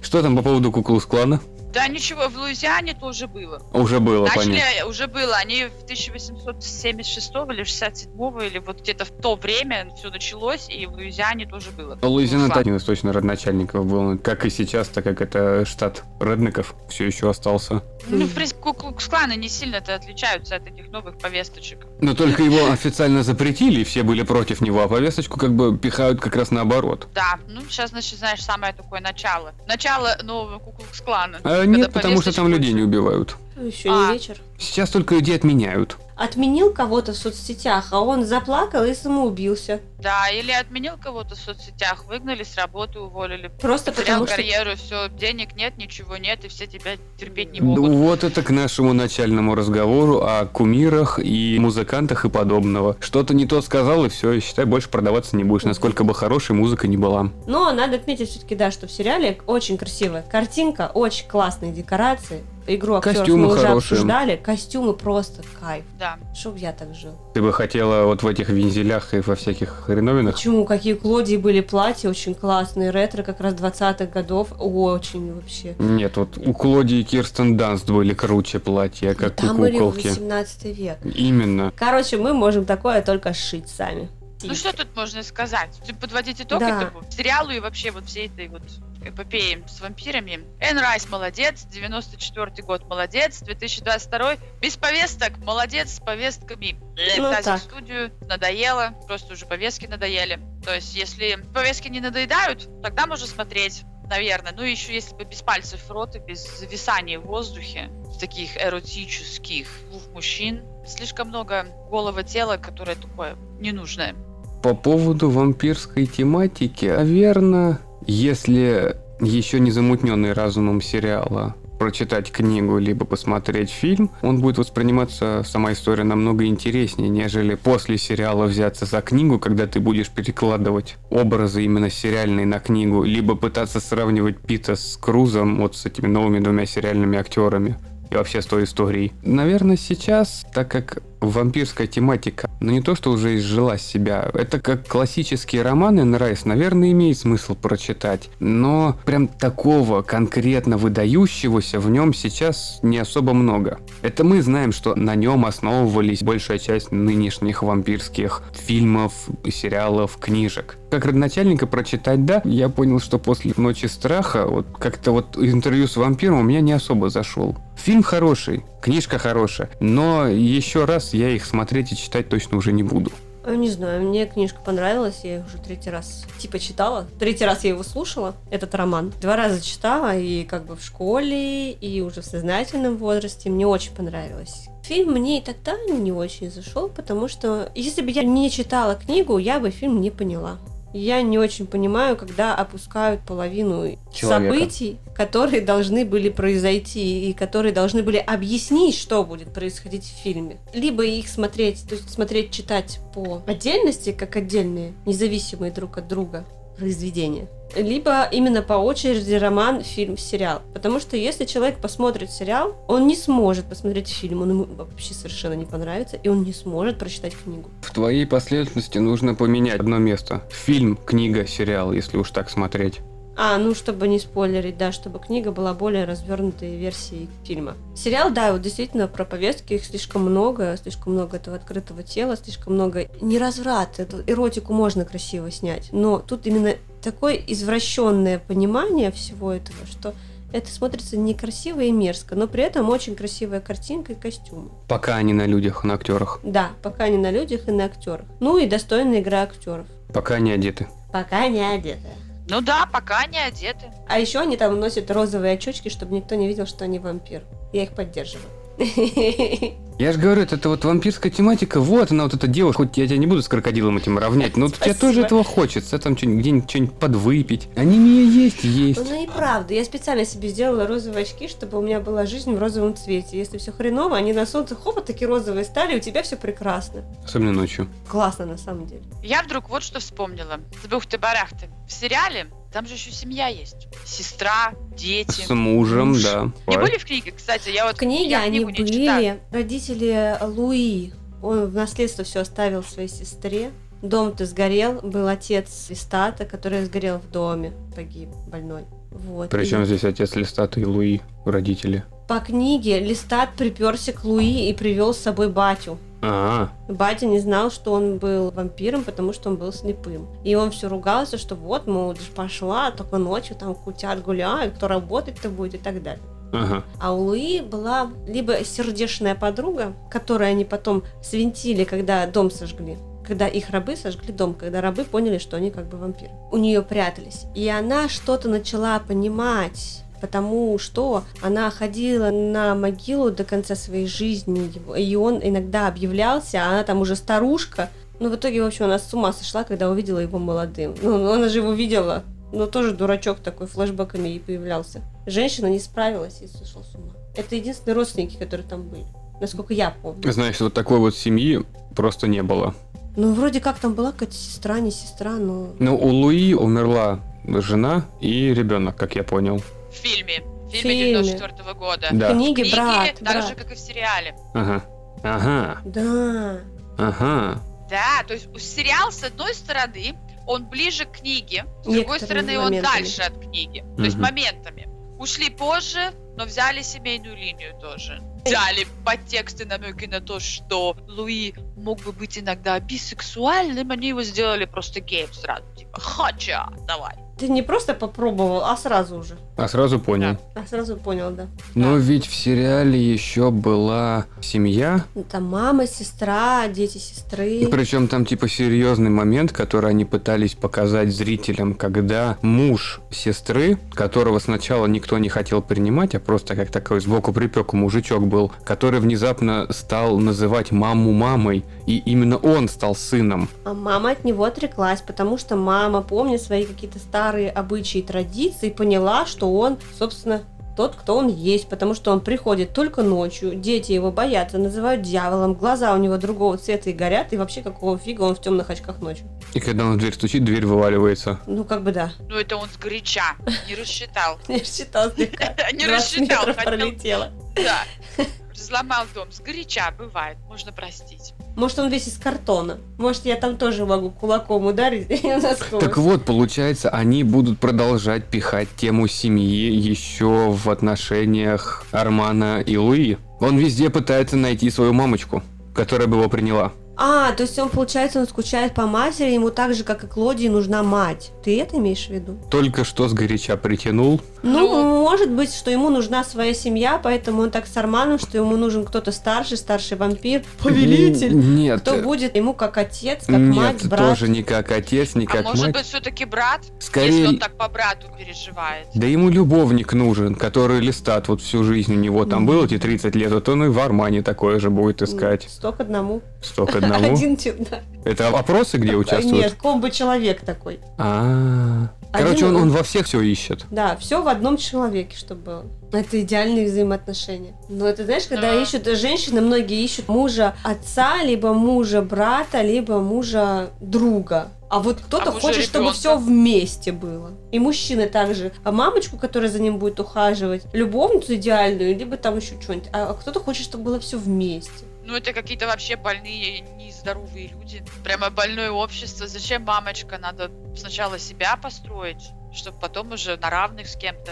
Speaker 1: Что там по поводу Куклус Клана?
Speaker 3: Да ничего, в Луизиане тоже было.
Speaker 1: Уже было,
Speaker 3: Начали,
Speaker 1: понятно.
Speaker 3: уже было, они в 1876 или 67 или вот где-то в то время все началось, и в Луизиане тоже было.
Speaker 1: Но Луизиана
Speaker 3: Ушла.
Speaker 1: один из точно родначальников был. Как и сейчас, так как это штат редников все еще остался.
Speaker 3: Ну, в принципе, Куклукс-кланы не сильно-то отличаются от этих новых повесточек.
Speaker 1: Но только его официально запретили, и все были против него, а повесточку как бы пихают как раз наоборот.
Speaker 3: Да, ну сейчас, значит, знаешь, самое такое начало. Начало нового Куклукс-клана. Когда
Speaker 1: нет, потому что там людей не убивают.
Speaker 2: Еще
Speaker 3: А.
Speaker 2: не вечер.
Speaker 1: Сейчас только людей отменяют.
Speaker 2: Отменил кого-то в соцсетях, а он заплакал и самоубился.
Speaker 3: Да, или отменил кого-то в соцсетях, выгнали с работы, уволили.
Speaker 2: Просто
Speaker 3: Потерял
Speaker 2: потому что...
Speaker 3: карьеру, все, денег нет, ничего нет, и все тебя терпеть не
Speaker 1: Ну,
Speaker 3: могут.
Speaker 1: вот это к нашему начальному разговору о кумирах и музыкантах и подобного. Что-то не то сказал, и все, и считай, больше продаваться не будешь, насколько бы хорошей музыка не была.
Speaker 2: Но надо отметить все-таки, да, что в сериале очень красивая картинка, очень классные декорации. Игру актеров
Speaker 1: Костюмы
Speaker 2: мы уже
Speaker 1: хорошие.
Speaker 2: обсуждали. Костюмы просто кайф.
Speaker 3: Да.
Speaker 2: Чтоб я так жил.
Speaker 1: Ты бы хотела вот в этих вензелях и во всяких хреновинах?
Speaker 2: Почему? Какие Клодии были платья очень классные, ретро как раз 20-х годов. Очень вообще.
Speaker 1: Нет, вот у Клоди и Кирстен Данст были круче платья, как
Speaker 2: Там
Speaker 1: у
Speaker 2: были
Speaker 1: куколки.
Speaker 2: 18 век.
Speaker 1: Именно.
Speaker 2: Короче, мы можем такое только шить сами.
Speaker 3: Ну что тут можно сказать? Ты подводить итог
Speaker 2: Да.
Speaker 3: этому сериалу и вообще вот всей этой вот эпопеи с вампирами. Энн Райс молодец, 94 год молодец, 2022 без повесток молодец с повестками.
Speaker 2: Ну, так.
Speaker 3: студию надоело, просто уже повестки надоели. То есть если повестки не надоедают, тогда можно смотреть. Наверное. Ну, еще если бы без пальцев в рот и без зависания в воздухе, таких эротических двух мужчин, слишком много голого тела, которое такое ненужное.
Speaker 1: По поводу вампирской тематики, наверное, если еще не замутненный разумом сериала прочитать книгу, либо посмотреть фильм, он будет восприниматься, сама история, намного интереснее, нежели после сериала взяться за книгу, когда ты будешь перекладывать образы именно сериальные на книгу, либо пытаться сравнивать Пита с Крузом, вот с этими новыми двумя сериальными актерами и вообще с той историей. Наверное, сейчас, так как вампирская тематика, ну не то, что уже изжила себя, это как классические романы Нрайс, наверное, имеет смысл прочитать, но прям такого конкретно выдающегося в нем сейчас не особо много. Это мы знаем, что на нем основывались большая часть нынешних вампирских фильмов, сериалов, книжек. Как родоначальника прочитать, да, я понял, что после «Ночи страха» вот как-то вот интервью с вампиром у меня не особо зашел. Фильм хороший, книжка хорошая, но еще раз я их смотреть и читать точно уже не буду.
Speaker 2: А, Не знаю, мне книжка понравилась, я ее уже третий раз типа читала. Третий раз я его слушала, этот роман. Два раза читала, и как бы в школе, и уже в сознательном возрасте. Мне очень понравилось. Фильм мне и тогда не очень зашел, потому что если бы я не читала книгу, я бы фильм не поняла. Я не очень понимаю, когда опускают половину
Speaker 1: Человека.
Speaker 2: событий, которые должны были произойти и которые должны были объяснить, что будет происходить в фильме. Либо их смотреть, то есть смотреть, читать по отдельности, как отдельные, независимые друг от друга произведения. Либо именно по очереди роман, фильм, сериал. Потому что если человек посмотрит сериал, он не сможет посмотреть фильм, он ему вообще совершенно не понравится, и он не сможет прочитать книгу.
Speaker 1: В твоей последовательности нужно поменять одно место. Фильм, книга, сериал, если уж так смотреть.
Speaker 2: А, ну, чтобы не спойлерить, да, чтобы книга была более развернутой версией фильма. Сериал, да, вот действительно про повестки, их слишком много, слишком много этого открытого тела, слишком много... Не разврат, эту эротику можно красиво снять, но тут именно такое извращенное понимание всего этого, что это смотрится некрасиво и мерзко, но при этом очень красивая картинка и костюмы.
Speaker 1: Пока они на людях, на актерах.
Speaker 2: Да, пока не на людях и на актерах. Ну и достойная игра актеров.
Speaker 1: Пока они одеты.
Speaker 2: Пока не одета.
Speaker 3: Ну да, пока не одеты.
Speaker 2: А еще они там носят розовые очечки, чтобы никто не видел, что они вампир. Я их поддерживаю.
Speaker 1: Я же говорю, это, это вот вампирская тематика, вот она, вот эта девушка, хоть я тебя не буду с крокодилом этим равнять, но тебе
Speaker 2: Спасибо.
Speaker 1: тоже этого хочется, там что-нибудь- где-нибудь что-нибудь подвыпить. Анемия есть, есть.
Speaker 2: Ну и правда, я специально себе сделала розовые очки, чтобы у меня была жизнь в розовом цвете. Если все хреново, они на солнце хопа такие розовые стали, у тебя все прекрасно.
Speaker 1: Особенно ночью.
Speaker 2: Классно на самом деле.
Speaker 3: Я вдруг вот что вспомнила. Забухты барахты. В сериале там же еще семья есть. Сестра, дети.
Speaker 1: С мужем,
Speaker 3: муж.
Speaker 1: да.
Speaker 3: Не были в книге, кстати? Я вот
Speaker 2: В книге
Speaker 3: я
Speaker 2: они были. Родители Луи, он в наследство все оставил своей сестре. Дом-то сгорел, был отец Листата, который сгорел в доме, погиб больной. Вот.
Speaker 1: Причем
Speaker 2: И
Speaker 1: здесь отец Листата и Луи, родители.
Speaker 2: По книге Листат приперся к Луи и привел с собой батю.
Speaker 1: А,
Speaker 2: Батя не знал, что он был вампиром, потому что он был слепым. И он все ругался, что вот, мол, ж пошла, только ночью там кутят гуляют, кто работать-то будет и так далее.
Speaker 1: ага.
Speaker 2: А у Луи была либо сердечная подруга, которую они потом свинтили, когда дом сожгли. Когда их рабы сожгли дом, когда рабы поняли, что они как бы вампиры. У нее прятались. И она что-то начала понимать потому что она ходила на могилу до конца своей жизни, и он иногда объявлялся, а она там уже старушка. Ну, в итоге, в общем, она с ума сошла, когда увидела его молодым. Ну, она же его видела, но тоже дурачок такой, флешбэками и появлялся. Женщина не справилась и сошла с ума. Это единственные родственники, которые там были, насколько я помню.
Speaker 1: Значит, вот такой вот семьи просто не было.
Speaker 2: Ну, вроде как там была какая-то сестра, не сестра, но...
Speaker 1: Ну, у Луи умерла жена и ребенок, как я понял.
Speaker 3: В фильме. В фильме
Speaker 2: фильме.
Speaker 3: 94 года.
Speaker 1: Да.
Speaker 2: В книге
Speaker 3: Книги
Speaker 2: брат,
Speaker 3: так
Speaker 2: брат.
Speaker 3: же, как и в сериале.
Speaker 1: Ага. Ага.
Speaker 2: Да.
Speaker 1: Ага.
Speaker 3: Да, то есть сериал, с одной стороны, он ближе к книге, с другой
Speaker 2: Некоторыми
Speaker 3: стороны, он
Speaker 2: моментами.
Speaker 3: дальше от книги. То есть моментами. Ушли позже, но взяли семейную линию тоже. Взяли подтексты, намеки на то, что Луи мог бы быть иногда бисексуальным, они его сделали просто геем сразу. Типа, хоча, давай.
Speaker 2: Ты не просто попробовал, а сразу уже.
Speaker 1: А сразу понял.
Speaker 2: А сразу понял, да.
Speaker 1: Но ведь в сериале еще была семья,
Speaker 2: Ну, Там мама, сестра, дети сестры.
Speaker 1: причем там типа серьезный момент, который они пытались показать зрителям, когда муж сестры, которого сначала никто не хотел принимать, а просто как такой сбоку припеку мужичок был, который внезапно стал называть маму мамой, и именно он стал сыном.
Speaker 2: А мама от него отреклась, потому что мама, помня свои какие-то старые обычаи и традиции, поняла, что он, собственно, тот, кто он есть, потому что он приходит только ночью, дети его боятся, называют дьяволом, глаза у него другого цвета и горят, и вообще какого фига он в темных очках ночью.
Speaker 1: И когда он в дверь стучит, дверь вываливается.
Speaker 2: Ну, как бы да.
Speaker 3: Ну это он сгоряча, не рассчитал.
Speaker 2: Слегка.
Speaker 3: Не
Speaker 2: 20
Speaker 3: рассчитал,
Speaker 2: метров
Speaker 3: хотел
Speaker 2: пролетела.
Speaker 3: Да. Взломал дом. Сгоряча, бывает. Можно простить.
Speaker 2: Может, он весь из картона. Может, я там тоже могу кулаком ударить.
Speaker 1: Так вот, получается, они будут продолжать пихать тему семьи еще в отношениях Армана и Луи. Он везде пытается найти свою мамочку, которая бы его приняла.
Speaker 2: А, то есть он, получается, он скучает по матери, ему так же, как и Клодии, нужна мать. Ты это имеешь в виду?
Speaker 1: Только что сгоряча притянул.
Speaker 2: Ну,
Speaker 3: Ну.
Speaker 2: может быть, что ему нужна своя семья, поэтому он так с Арманом, что ему нужен кто-то старший, старший вампир, повелитель.
Speaker 1: Нет.
Speaker 2: Кто будет ему как отец, как
Speaker 1: Нет,
Speaker 2: мать, брат.
Speaker 1: тоже не как отец, не
Speaker 3: а
Speaker 1: как
Speaker 3: может
Speaker 1: мать.
Speaker 3: быть, все-таки брат? Если
Speaker 1: Скорее,
Speaker 3: он так по брату переживает.
Speaker 1: да ему любовник нужен, который листат вот всю жизнь у него там
Speaker 2: Мгм.
Speaker 1: было эти 30 лет, вот он и в Армане такое же будет искать.
Speaker 2: Сто к одному.
Speaker 1: Сто к одному.
Speaker 2: Один тип, да.
Speaker 1: Это опросы, где участвуют?
Speaker 2: Нет, комбо-человек такой.
Speaker 1: А, Короче, он, он во всех все ищет.
Speaker 2: Да, все в одном человеке, чтобы было. Это идеальные взаимоотношения. Но это, знаешь, когда
Speaker 3: Да.
Speaker 2: ищут женщины, многие ищут мужа отца, либо мужа брата, либо мужа друга. А вот кто-то
Speaker 3: А
Speaker 2: хочет, чтобы все вместе было. И мужчины также. А мамочку, которая за ним будет ухаживать, любовницу идеальную, либо там еще что-нибудь. А кто-то хочет, чтобы было все вместе.
Speaker 3: Ну, это какие-то вообще больные, нездоровые люди. Прямо больное общество. Зачем мамочка? Надо сначала себя построить, чтобы потом уже на равных с кем-то.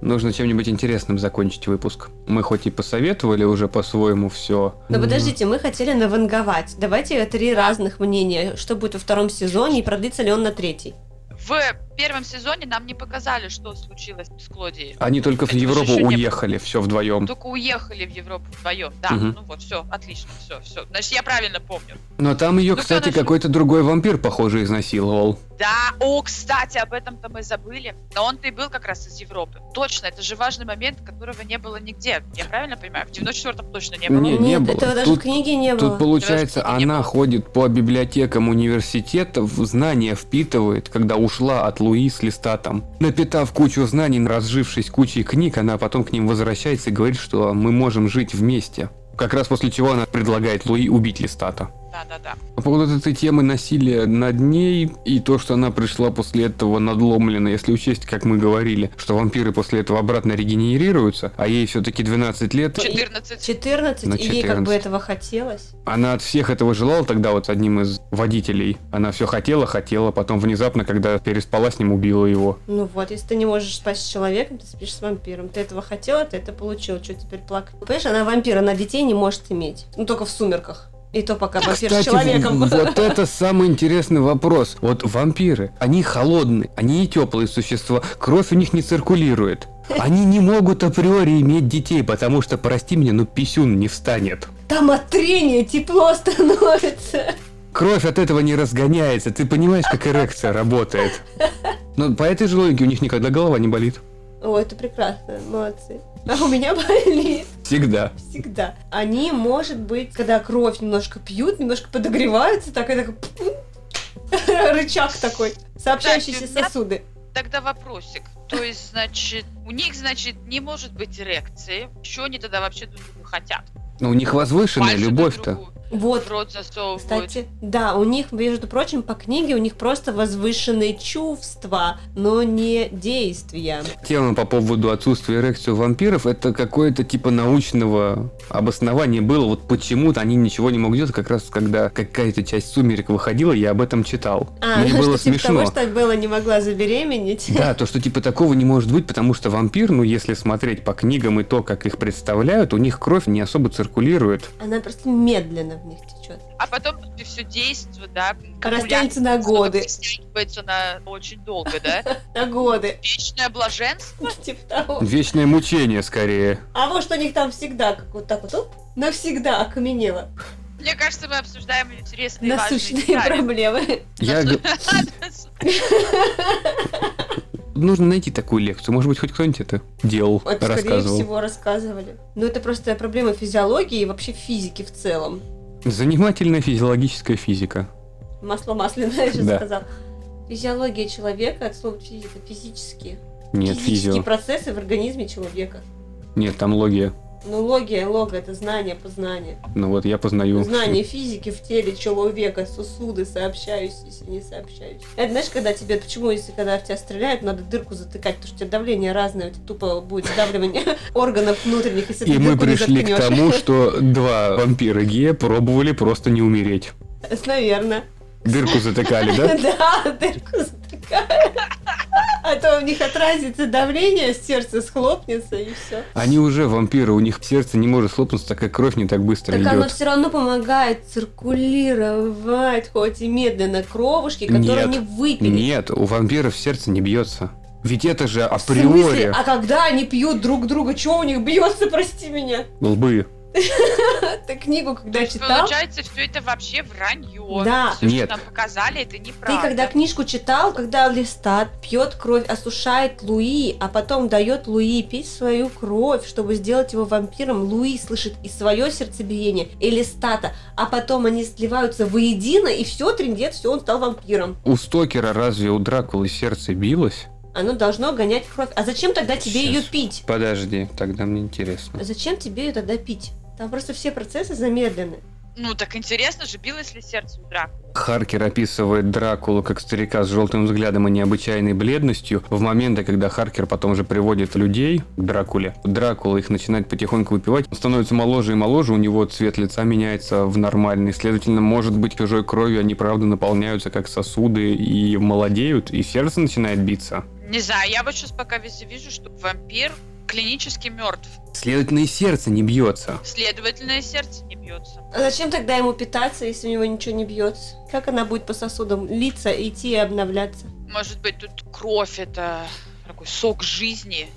Speaker 1: Нужно чем-нибудь интересным закончить выпуск. Мы хоть и посоветовали уже по-своему все.
Speaker 2: Но подождите, мы хотели наванговать. Давайте три разных мнения. Что будет во втором сезоне и продлится ли он на третий?
Speaker 3: В первом сезоне нам не показали, что случилось с Клодией.
Speaker 1: Они только в Европу
Speaker 3: еще не
Speaker 1: уехали, все вдвоем.
Speaker 3: Только уехали в Европу вдвоем. Да,
Speaker 1: Мгм.
Speaker 3: ну вот, все, отлично, все, все. Значит, я правильно помню.
Speaker 1: Но там ее,
Speaker 3: Ну,
Speaker 1: кстати, какой-то другой вампир, похоже, изнасиловал.
Speaker 3: Да, о, кстати, об этом-то мы забыли. Но он-то и был как раз из Европы. Точно, это же важный момент, которого не было нигде. Я правильно понимаю? В 94-м точно не было.
Speaker 1: Не, не
Speaker 2: Нет,
Speaker 1: было.
Speaker 2: этого даже
Speaker 1: Тут-
Speaker 2: в книге не было.
Speaker 1: Тут получается, она ходит по библиотекам университетов, знания впитывает, когда ушла от Луи с листатом. Напитав кучу знаний, разжившись кучей книг, она потом к ним возвращается и говорит, что мы можем жить вместе. Как раз после чего она предлагает Луи убить листата.
Speaker 3: Да-да-да.
Speaker 1: По поводу этой темы насилия над ней и то, что она пришла после этого надломлена, если учесть, как мы говорили, что вампиры после этого обратно регенерируются, а ей все-таки 12 лет,
Speaker 3: 14.
Speaker 2: 14,
Speaker 1: На
Speaker 2: и ей как бы
Speaker 1: 14.
Speaker 2: этого хотелось.
Speaker 1: она от всех этого желала тогда вот одним из водителей. Она все хотела, хотела, потом внезапно, когда переспала с ним, убила его.
Speaker 2: Ну вот, если ты не можешь спать с человеком, ты спишь с вампиром. Ты этого хотела, ты это получила. Что теперь плакать? Понимаешь, она вампир, она детей не может иметь. Ну только в сумерках. И то пока вампир с
Speaker 1: Кстати,
Speaker 2: человеком.
Speaker 1: в- вот это самый интересный вопрос. Вот вампиры, они холодные, они не теплые существа, кровь у них не циркулирует. Они не могут априори иметь детей, потому что, прости меня, но писюн не встанет.
Speaker 2: Там от трения тепло становится.
Speaker 1: Кровь от этого не разгоняется, ты понимаешь, как эрекция работает. Но по этой же логике у них никогда голова не болит.
Speaker 2: О, это прекрасно, молодцы. А у меня болит
Speaker 1: Всегда.
Speaker 2: всегда. Они, может быть, когда кровь немножко пьют, немножко подогреваются, так и так рычаг такой, сообщающиеся
Speaker 3: меня-
Speaker 2: сосуды.
Speaker 3: Тогда вопросик. То есть, значит, у них, значит, не может быть эрекции. Что они тогда вообще друг друга хотят?
Speaker 1: Но у них возвышенная любовь-то.
Speaker 2: Вот,
Speaker 3: В рот засовывают.
Speaker 2: Кстати, да, у них, между прочим, по книге у них просто возвышенные чувства, но не действия.
Speaker 1: Тема по поводу отсутствия эрекции у вампиров это какое-то типа научного обоснования было. Вот почему-то они ничего не могут делать, как раз когда какая-то часть сумерек выходила, я об этом читал.
Speaker 2: А,
Speaker 1: Мне
Speaker 2: что
Speaker 1: было
Speaker 2: типа
Speaker 1: смешно.
Speaker 2: того, что Белла не могла забеременеть.
Speaker 1: Да, то, что типа такого не может быть, потому что вампир, ну если смотреть по книгам и то, как их представляют, у них кровь не особо циркулирует.
Speaker 2: Она просто медленно в них течет.
Speaker 3: А потом все действие, да,
Speaker 2: Растянется на годы.
Speaker 3: Растягивается на очень долго, да?
Speaker 2: На годы.
Speaker 3: Вечное блаженство.
Speaker 2: Типа того.
Speaker 1: Вечное мучение скорее.
Speaker 2: А может у них там всегда, как вот так вот, оп, навсегда окаменело.
Speaker 3: Мне кажется, мы обсуждаем интересные
Speaker 2: Насущные проблемы.
Speaker 1: Я нужно найти такую лекцию. Может быть, хоть кто-нибудь это делал,
Speaker 2: скорее
Speaker 1: рассказывал.
Speaker 2: всего, рассказывали. Но это просто проблема физиологии и вообще физики в целом.
Speaker 1: Занимательная физиологическая физика.
Speaker 2: Масло масляное, я сейчас
Speaker 1: Да.
Speaker 2: сказал. Физиология человека от слова физика, физические.
Speaker 1: Нет,
Speaker 2: Физические
Speaker 1: физио.
Speaker 2: процессы в организме человека.
Speaker 1: Нет, там логия.
Speaker 2: Ну, логия, лога это знание, познание.
Speaker 1: Ну вот я познаю.
Speaker 2: Знание физики в теле человека, сосуды, сообщающиеся, не сообщающиеся. Это знаешь, когда тебе, почему, если когда в тебя стреляют, надо дырку затыкать, потому что у тебя давление разное, у тебя тупо будет сдавливание органов внутренних, если
Speaker 1: И мы пришли к тому, что два вампира гея пробовали просто не умереть.
Speaker 2: Наверное.
Speaker 1: Дырку затыкали, да?
Speaker 2: Да, дырку затыкают. А то у них отразится давление, сердце схлопнется и все.
Speaker 1: Они уже вампиры, у них сердце не может хлопнуться, так как кровь не так быстро
Speaker 2: Так оно
Speaker 1: идет.
Speaker 2: все равно помогает циркулировать, хоть и медленно, кровушки, которые
Speaker 1: Нет.
Speaker 2: они выпили.
Speaker 1: Нет, у вампиров сердце не бьется. Ведь это же
Speaker 2: В
Speaker 1: априори
Speaker 2: смысле? А когда они пьют друг друга, что у них бьется, прости меня?
Speaker 1: лбы.
Speaker 2: Ты книгу когда читал?
Speaker 3: получается, все это вообще вранье.
Speaker 2: Да.
Speaker 3: Все,
Speaker 1: Нет.
Speaker 3: что нам показали, это
Speaker 2: Ты
Speaker 3: неправда.
Speaker 2: когда книжку читал, когда Листат пьет кровь, осушает Луи, а потом дает Луи пить свою кровь, чтобы сделать его вампиром, Луи слышит и свое сердцебиение, и Листата, а потом они сливаются воедино, и все, трендец, все, он стал вампиром.
Speaker 1: У Стокера разве у Дракулы сердце билось?
Speaker 2: Оно должно гонять кровь. А зачем тогда тебе
Speaker 1: Сейчас.
Speaker 2: ее пить?
Speaker 1: Подожди, тогда мне интересно.
Speaker 2: Зачем тебе ее тогда пить? Там просто все процессы замедлены.
Speaker 3: Ну, так интересно же, билось ли сердце у Дракулы?
Speaker 1: Харкер описывает Дракулу как старика с желтым взглядом и необычайной бледностью. В моменты, когда Харкер потом же приводит людей к Дракуле, Дракула их начинает потихоньку выпивать. Он становится моложе и моложе, у него цвет лица меняется в нормальный. Следовательно, может быть, чужой кровью они правда наполняются как сосуды и молодеют, и сердце начинает биться.
Speaker 3: Не знаю, я вот сейчас пока везде вижу, что вампир клинически мертв.
Speaker 1: Следовательно, и сердце не бьется.
Speaker 3: Следовательно, и сердце не бьется.
Speaker 2: А зачем тогда ему питаться, если у него ничего не бьется? Как она будет по сосудам литься, идти и обновляться?
Speaker 3: Может быть, тут кровь это такой сок жизни.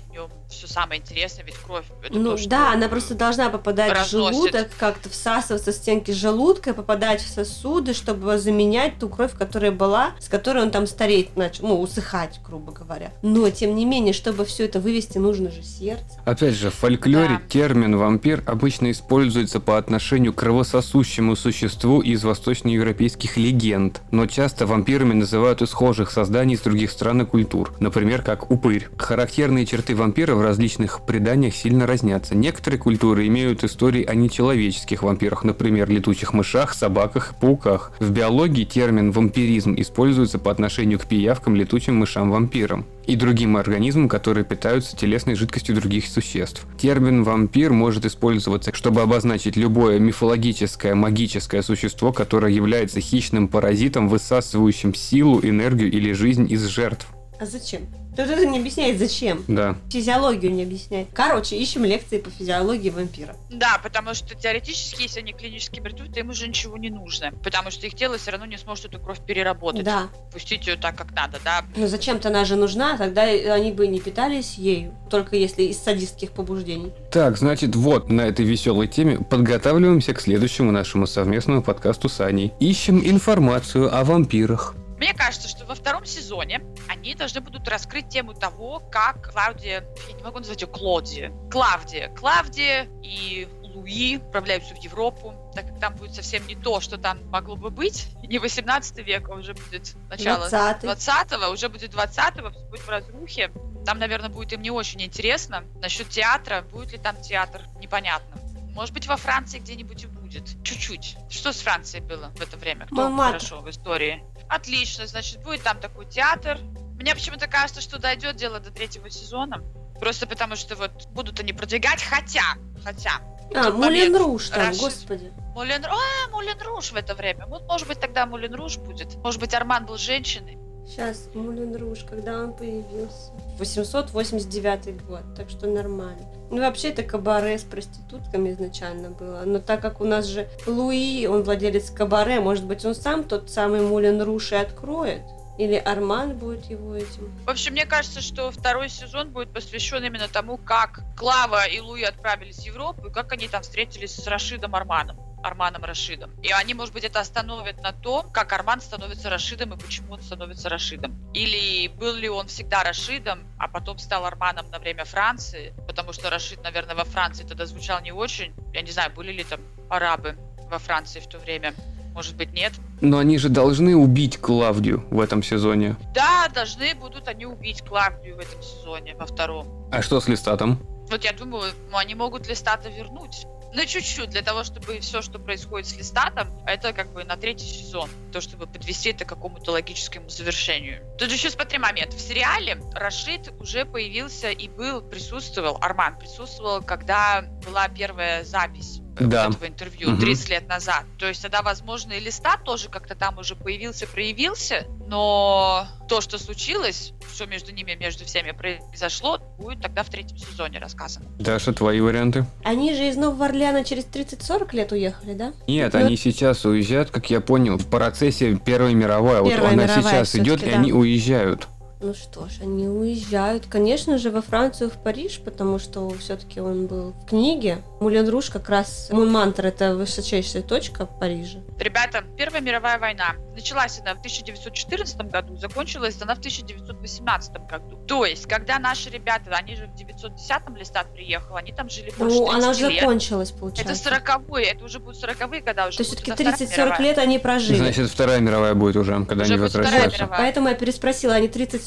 Speaker 3: В все самое интересное, ведь кровь это
Speaker 2: ну
Speaker 3: то, что
Speaker 2: да, она просто должна попадать в
Speaker 3: разносит.
Speaker 2: желудок, как-то всасываться в стенки желудка, попадать в сосуды, чтобы заменять ту кровь, которая была, с которой он там стареть начал, ну, усыхать, грубо говоря. Но, тем не менее, чтобы все это вывести, нужно же сердце.
Speaker 1: Опять же, в фольклоре
Speaker 3: Да.
Speaker 1: термин «вампир» обычно используется по отношению к кровососущему существу из восточноевропейских легенд, но часто вампирами называют и схожих созданий из других стран и культур, например, как упырь. Характерные черты вампира в различных преданиях сильно разнятся. Некоторые культуры имеют истории о нечеловеческих вампирах, например, летучих мышах, собаках пауках. В биологии термин «вампиризм» используется по отношению к пиявкам, летучим мышам-вампирам и другим организмам, которые питаются телесной жидкостью других существ. Термин «вампир» может использоваться, чтобы обозначить любое мифологическое, магическое существо, которое является хищным паразитом, высасывающим силу, энергию или жизнь из жертв.
Speaker 2: А зачем? Тут это не объясняет, зачем.
Speaker 1: Да.
Speaker 2: Физиологию не объясняет. Короче, ищем лекции по физиологии вампира.
Speaker 3: Да, потому что теоретически, если они клинически мертвы, то им уже ничего не нужно. Потому что их тело все равно не сможет эту кровь переработать.
Speaker 2: Да.
Speaker 3: Пустить ее так, как надо, да.
Speaker 2: Но зачем-то она же нужна, тогда они бы не питались ею, только если из садистских побуждений.
Speaker 1: Так, значит, вот на этой веселой теме подготавливаемся к следующему нашему совместному подкасту с Аней. Ищем информацию о вампирах.
Speaker 3: Мне кажется, что во втором сезоне они должны будут раскрыть тему того, как Клаудия, я не могу назвать ее Клодия, Клавдия, Клавдия и Луи отправляются в Европу, так как там будет совсем не то, что там могло бы быть. Не 18 век, а уже будет начало
Speaker 2: 20-й.
Speaker 3: 20-го, уже будет 20-го, все будет в разрухе. Там, наверное, будет им не очень интересно. Насчет театра, будет ли там театр, непонятно. Может быть, во Франции где-нибудь и будет. Чуть-чуть. Что с Францией было в это время? Кто
Speaker 2: Мамат.
Speaker 3: хорошо в истории? Отлично, значит, будет там такой театр. Мне почему-то кажется, что дойдет дело до третьего сезона. Просто потому что вот будут они продвигать, хотя, хотя.
Speaker 2: А, Мулен Руж там,
Speaker 3: Рашид-
Speaker 2: господи.
Speaker 3: Мулен, а, Мулен Руж в это время. Вот, может быть, тогда Мулен Руж будет. Может быть, Арман был женщиной.
Speaker 2: Сейчас, Мулен Руж, когда он появился? 889 год, так что нормально. Ну, вообще, это кабаре с проститутками изначально было. Но так как у нас же Луи, он владелец кабаре, может быть, он сам тот самый Мулен Руж и откроет? Или Арман будет его этим?
Speaker 3: В общем, мне кажется, что второй сезон будет посвящен именно тому, как Клава и Луи отправились в Европу, и как они там встретились с Рашидом Арманом. Арманом Рашидом. И они, может быть, это остановят на том, как Арман становится Рашидом и почему он становится Рашидом. Или был ли он всегда Рашидом, а потом стал Арманом на время Франции, потому что Рашид, наверное, во Франции тогда звучал не очень. Я не знаю, были ли там арабы во Франции в то время. Может быть, нет.
Speaker 1: Но они же должны убить Клавдию в этом сезоне.
Speaker 3: Да, должны будут они убить Клавдию в этом сезоне, во втором.
Speaker 1: А что с Листатом?
Speaker 3: Вот я думаю, ну, они могут Листата вернуть. Ну, чуть-чуть, для того, чтобы все, что происходит с Листатом, это как бы на третий сезон. То, чтобы подвести это к какому-то логическому завершению. Тут еще смотри момент. В сериале Рашид уже появился и был, присутствовал, Арман присутствовал, когда была первая запись
Speaker 1: Да.
Speaker 3: этого интервью
Speaker 1: Мгм.
Speaker 3: 30 лет назад. То есть тогда, возможно, и Листат тоже как-то там уже появился, проявился, но то, что случилось, что между ними, между всеми произошло, будет тогда в третьем сезоне рассказано.
Speaker 1: Даша, твои варианты?
Speaker 2: Они же из Нового Орлеана через 30-40 лет уехали, да?
Speaker 1: Нет,
Speaker 2: Ну,
Speaker 1: они сейчас уезжают, как я понял, в процессе Первой мировой. Вот
Speaker 2: Первая
Speaker 1: она
Speaker 2: мировая
Speaker 1: сейчас идет, и
Speaker 2: да.
Speaker 1: они уезжают.
Speaker 2: Ну что ж, они уезжают, конечно же, во Францию, в Париж, потому что все-таки он был в книге. Мулен Руж как раз, Мунмантр это высочайшая точка Парижа.
Speaker 3: Ребята, Первая мировая война началась она в 1914 году, закончилась она в 1918 году. То есть, когда наши ребята, они же в 910-м Листат приехал, они там жили больше
Speaker 2: Ну, она
Speaker 3: 30
Speaker 2: уже
Speaker 3: лет.
Speaker 2: закончилась,
Speaker 3: Это
Speaker 2: получается.
Speaker 3: 40-е, это уже будут 40-е года уже.
Speaker 2: То есть все-таки
Speaker 3: это Вторая
Speaker 2: 30-40
Speaker 3: мировая.
Speaker 2: лет они прожили.
Speaker 1: Значит, Вторая мировая будет уже, когда
Speaker 3: Уже
Speaker 1: они возвращаются.
Speaker 3: мировая.
Speaker 2: Поэтому я переспросила, они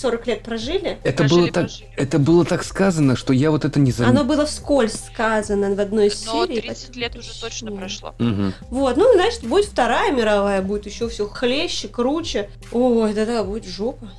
Speaker 2: 30-40 лет прожили?
Speaker 1: Это
Speaker 3: Прожили,
Speaker 1: было, так,
Speaker 3: прожили.
Speaker 1: это было так сказано, что я вот это не заметил.
Speaker 2: Оно было вскользь сказано в одной из
Speaker 3: Но
Speaker 2: серий.
Speaker 3: 30 лет уже точно
Speaker 2: Точнее.
Speaker 3: прошло.
Speaker 1: Мгм.
Speaker 2: Вот, ну, значит, будет Вторая мировая, будет еще все хлеще, круче. Ой, да-да, будет жопа.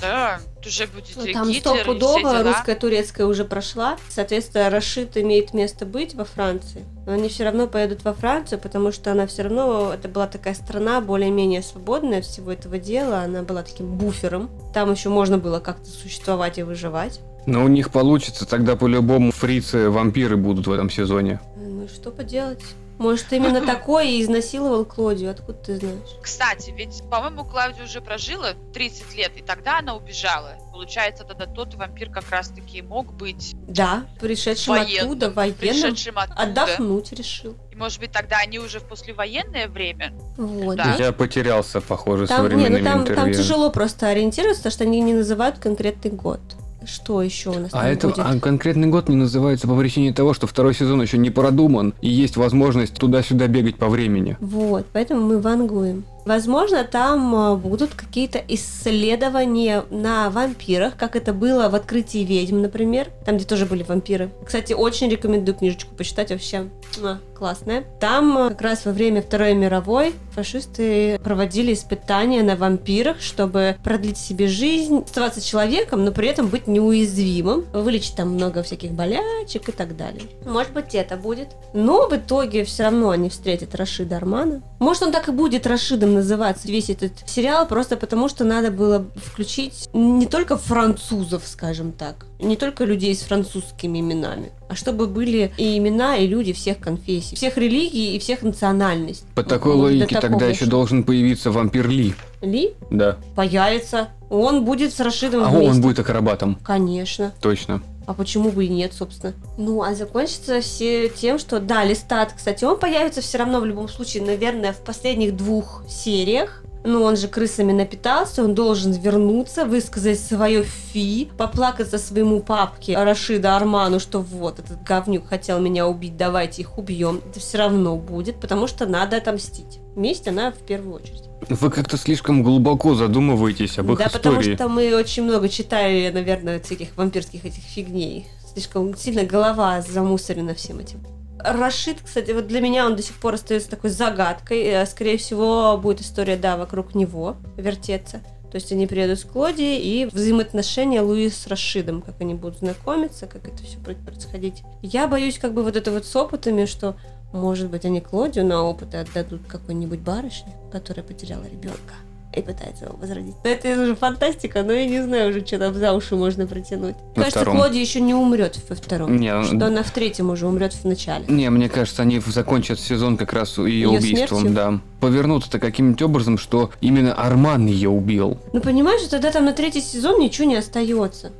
Speaker 3: Да, уже будет
Speaker 2: Ну, Там стопудово русская, турецкая уже прошла. Соответственно, Рашид имеет место быть во Франции. Но они все равно поедут во Францию, потому что она все равно, это была такая страна более-менее свободная от всего этого дела. Она была таким буфером. Там еще можно было как-то существовать и выживать.
Speaker 1: Но у них получится, тогда по-любому фрицы-вампиры будут в этом сезоне.
Speaker 2: Ну, что поделать? Может, именно такой и изнасиловал Клодию, откуда ты знаешь?
Speaker 3: Кстати, ведь, по-моему, Клавдия уже прожила 30 лет, и тогда она убежала. Получается, тогда тот вампир как раз-таки мог быть
Speaker 2: Да, пришедшим
Speaker 3: Военным,
Speaker 2: оттуда, военным,
Speaker 3: пришедшим оттуда.
Speaker 2: отдохнуть решил.
Speaker 3: И, может быть, тогда они уже в послевоенное время.
Speaker 2: Вот,
Speaker 3: Да.
Speaker 1: Я потерялся, похоже,
Speaker 2: Там, не,
Speaker 1: современными
Speaker 2: ну там, там
Speaker 1: интервью.
Speaker 2: тяжело просто ориентироваться, потому что они не называют конкретный год. Что еще у нас
Speaker 1: А это
Speaker 2: будет?
Speaker 1: а конкретный год не называется по причине того, что второй сезон еще не продуман, и есть возможность туда-сюда бегать по времени.
Speaker 2: Вот, поэтому мы вангуем. Возможно, там а, будут какие-то исследования на вампирах, как это было в «Открытии ведьм», например, там, где тоже были вампиры. Кстати, очень рекомендую книжечку почитать, вообще муа, классная. Там а, как раз во время Второй мировой фашисты проводили испытания на вампирах, чтобы продлить себе жизнь, оставаться человеком, но при этом быть неуязвимым, вылечить там много всяких болячек и так далее. Может быть, это будет. Но в итоге все равно они встретят Рашида Армана. Может, он так и будет Рашидом называться, весь этот сериал, просто потому что надо было включить не только французов, скажем так, не только людей с французскими именами, а чтобы были и имена, и люди всех конфессий, всех религий и всех национальностей.
Speaker 1: По такой
Speaker 2: до
Speaker 1: логике
Speaker 2: такого
Speaker 1: тогда еще должен появиться вампир Ли.
Speaker 2: Ли
Speaker 1: Да.
Speaker 2: появится, он будет с Рашидом
Speaker 1: А
Speaker 2: вместе.
Speaker 1: он будет акробатом.
Speaker 2: Конечно.
Speaker 1: Точно.
Speaker 2: А почему бы и нет, собственно? Ну, а закончится все тем, что да, Листат, кстати, он появится все равно в любом случае, наверное, в последних двух сериях. Ну, он же крысами напитался, он должен вернуться, высказать свое фи, поплакаться своему папке Рашида Арману, что вот, этот говнюк хотел меня убить, давайте их убьем. Это все равно будет, потому что надо отомстить. Месть, она в первую очередь.
Speaker 1: Вы как-то слишком глубоко задумываетесь об их
Speaker 2: да, потому
Speaker 1: истории.
Speaker 2: что мы очень много читали, наверное, всяких вампирских этих фигней. Слишком сильно голова замусорена всем этим. Рашид, кстати, вот для меня он до сих пор остается такой загадкой. Э, Скорее всего, будет история, да, вокруг него вертеться. То есть они приедут с Клоди и взаимоотношения Луи с Рашидом, как они будут знакомиться, как это все будет происходить. Я боюсь как бы вот это вот с опытами, что может быть они Клодию на опыты отдадут какой-нибудь барышне, которая потеряла ребенка и пытается его возродить. Но это уже фантастика, но я не знаю уже, что там за уши можно протянуть.
Speaker 1: На
Speaker 2: Кажется,
Speaker 1: втором.
Speaker 2: Клоди еще не умрет во втором.
Speaker 1: Не,
Speaker 2: Что она в третьем уже умрет в начале.
Speaker 1: Не, мне кажется, они закончат сезон как раз ее
Speaker 2: Её
Speaker 1: убийством,
Speaker 2: смертью?
Speaker 1: да. Повернуться-то каким-нибудь образом, что именно Арман ее убил.
Speaker 2: Ну понимаешь, тогда там на третий сезон ничего не остается.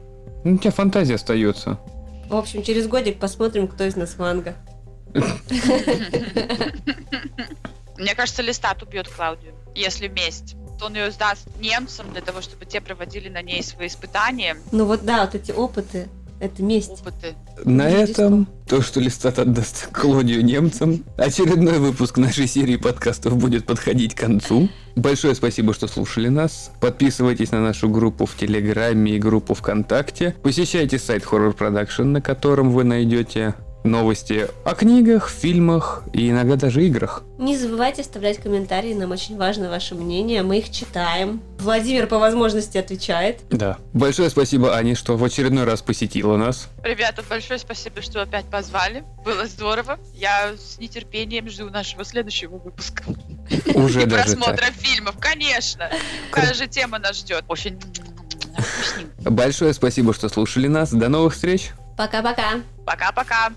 Speaker 1: Ну, у тебя фантазия остается.
Speaker 2: В общем, через годик посмотрим, кто из нас манга.
Speaker 3: Мне кажется, Листат убьет Клаудию, если месть. Он ее сдаст немцам для того, чтобы те проводили на ней свои испытания,
Speaker 2: Ну вот да, вот эти опыты, это месть.
Speaker 3: опыты.
Speaker 1: На этом то, что Листат отдаст Клодию немцам, очередной выпуск нашей серии подкастов будет подходить к концу. Большое спасибо, что слушали нас. Подписывайтесь на нашу группу в Телеграме и группу ВКонтакте. Посещайте сайт Horror Production, на котором вы найдете новости о книгах, фильмах и иногда даже играх.
Speaker 2: Не забывайте оставлять комментарии, нам очень важно ваше мнение, мы их читаем. Владимир по возможности отвечает.
Speaker 1: Да. Большое спасибо, Ане, что в очередной раз посетила нас.
Speaker 3: Ребята, большое спасибо, что опять позвали. Было здорово. Я с нетерпением жду нашего следующего выпуска.
Speaker 1: Уже
Speaker 3: И
Speaker 1: даже
Speaker 3: просмотра
Speaker 1: так.
Speaker 3: фильмов, конечно. Какая же тема нас ждет? Очень.
Speaker 1: Большое спасибо, что слушали нас. До новых встреч.
Speaker 2: Пока-пока.
Speaker 3: Пока-пока.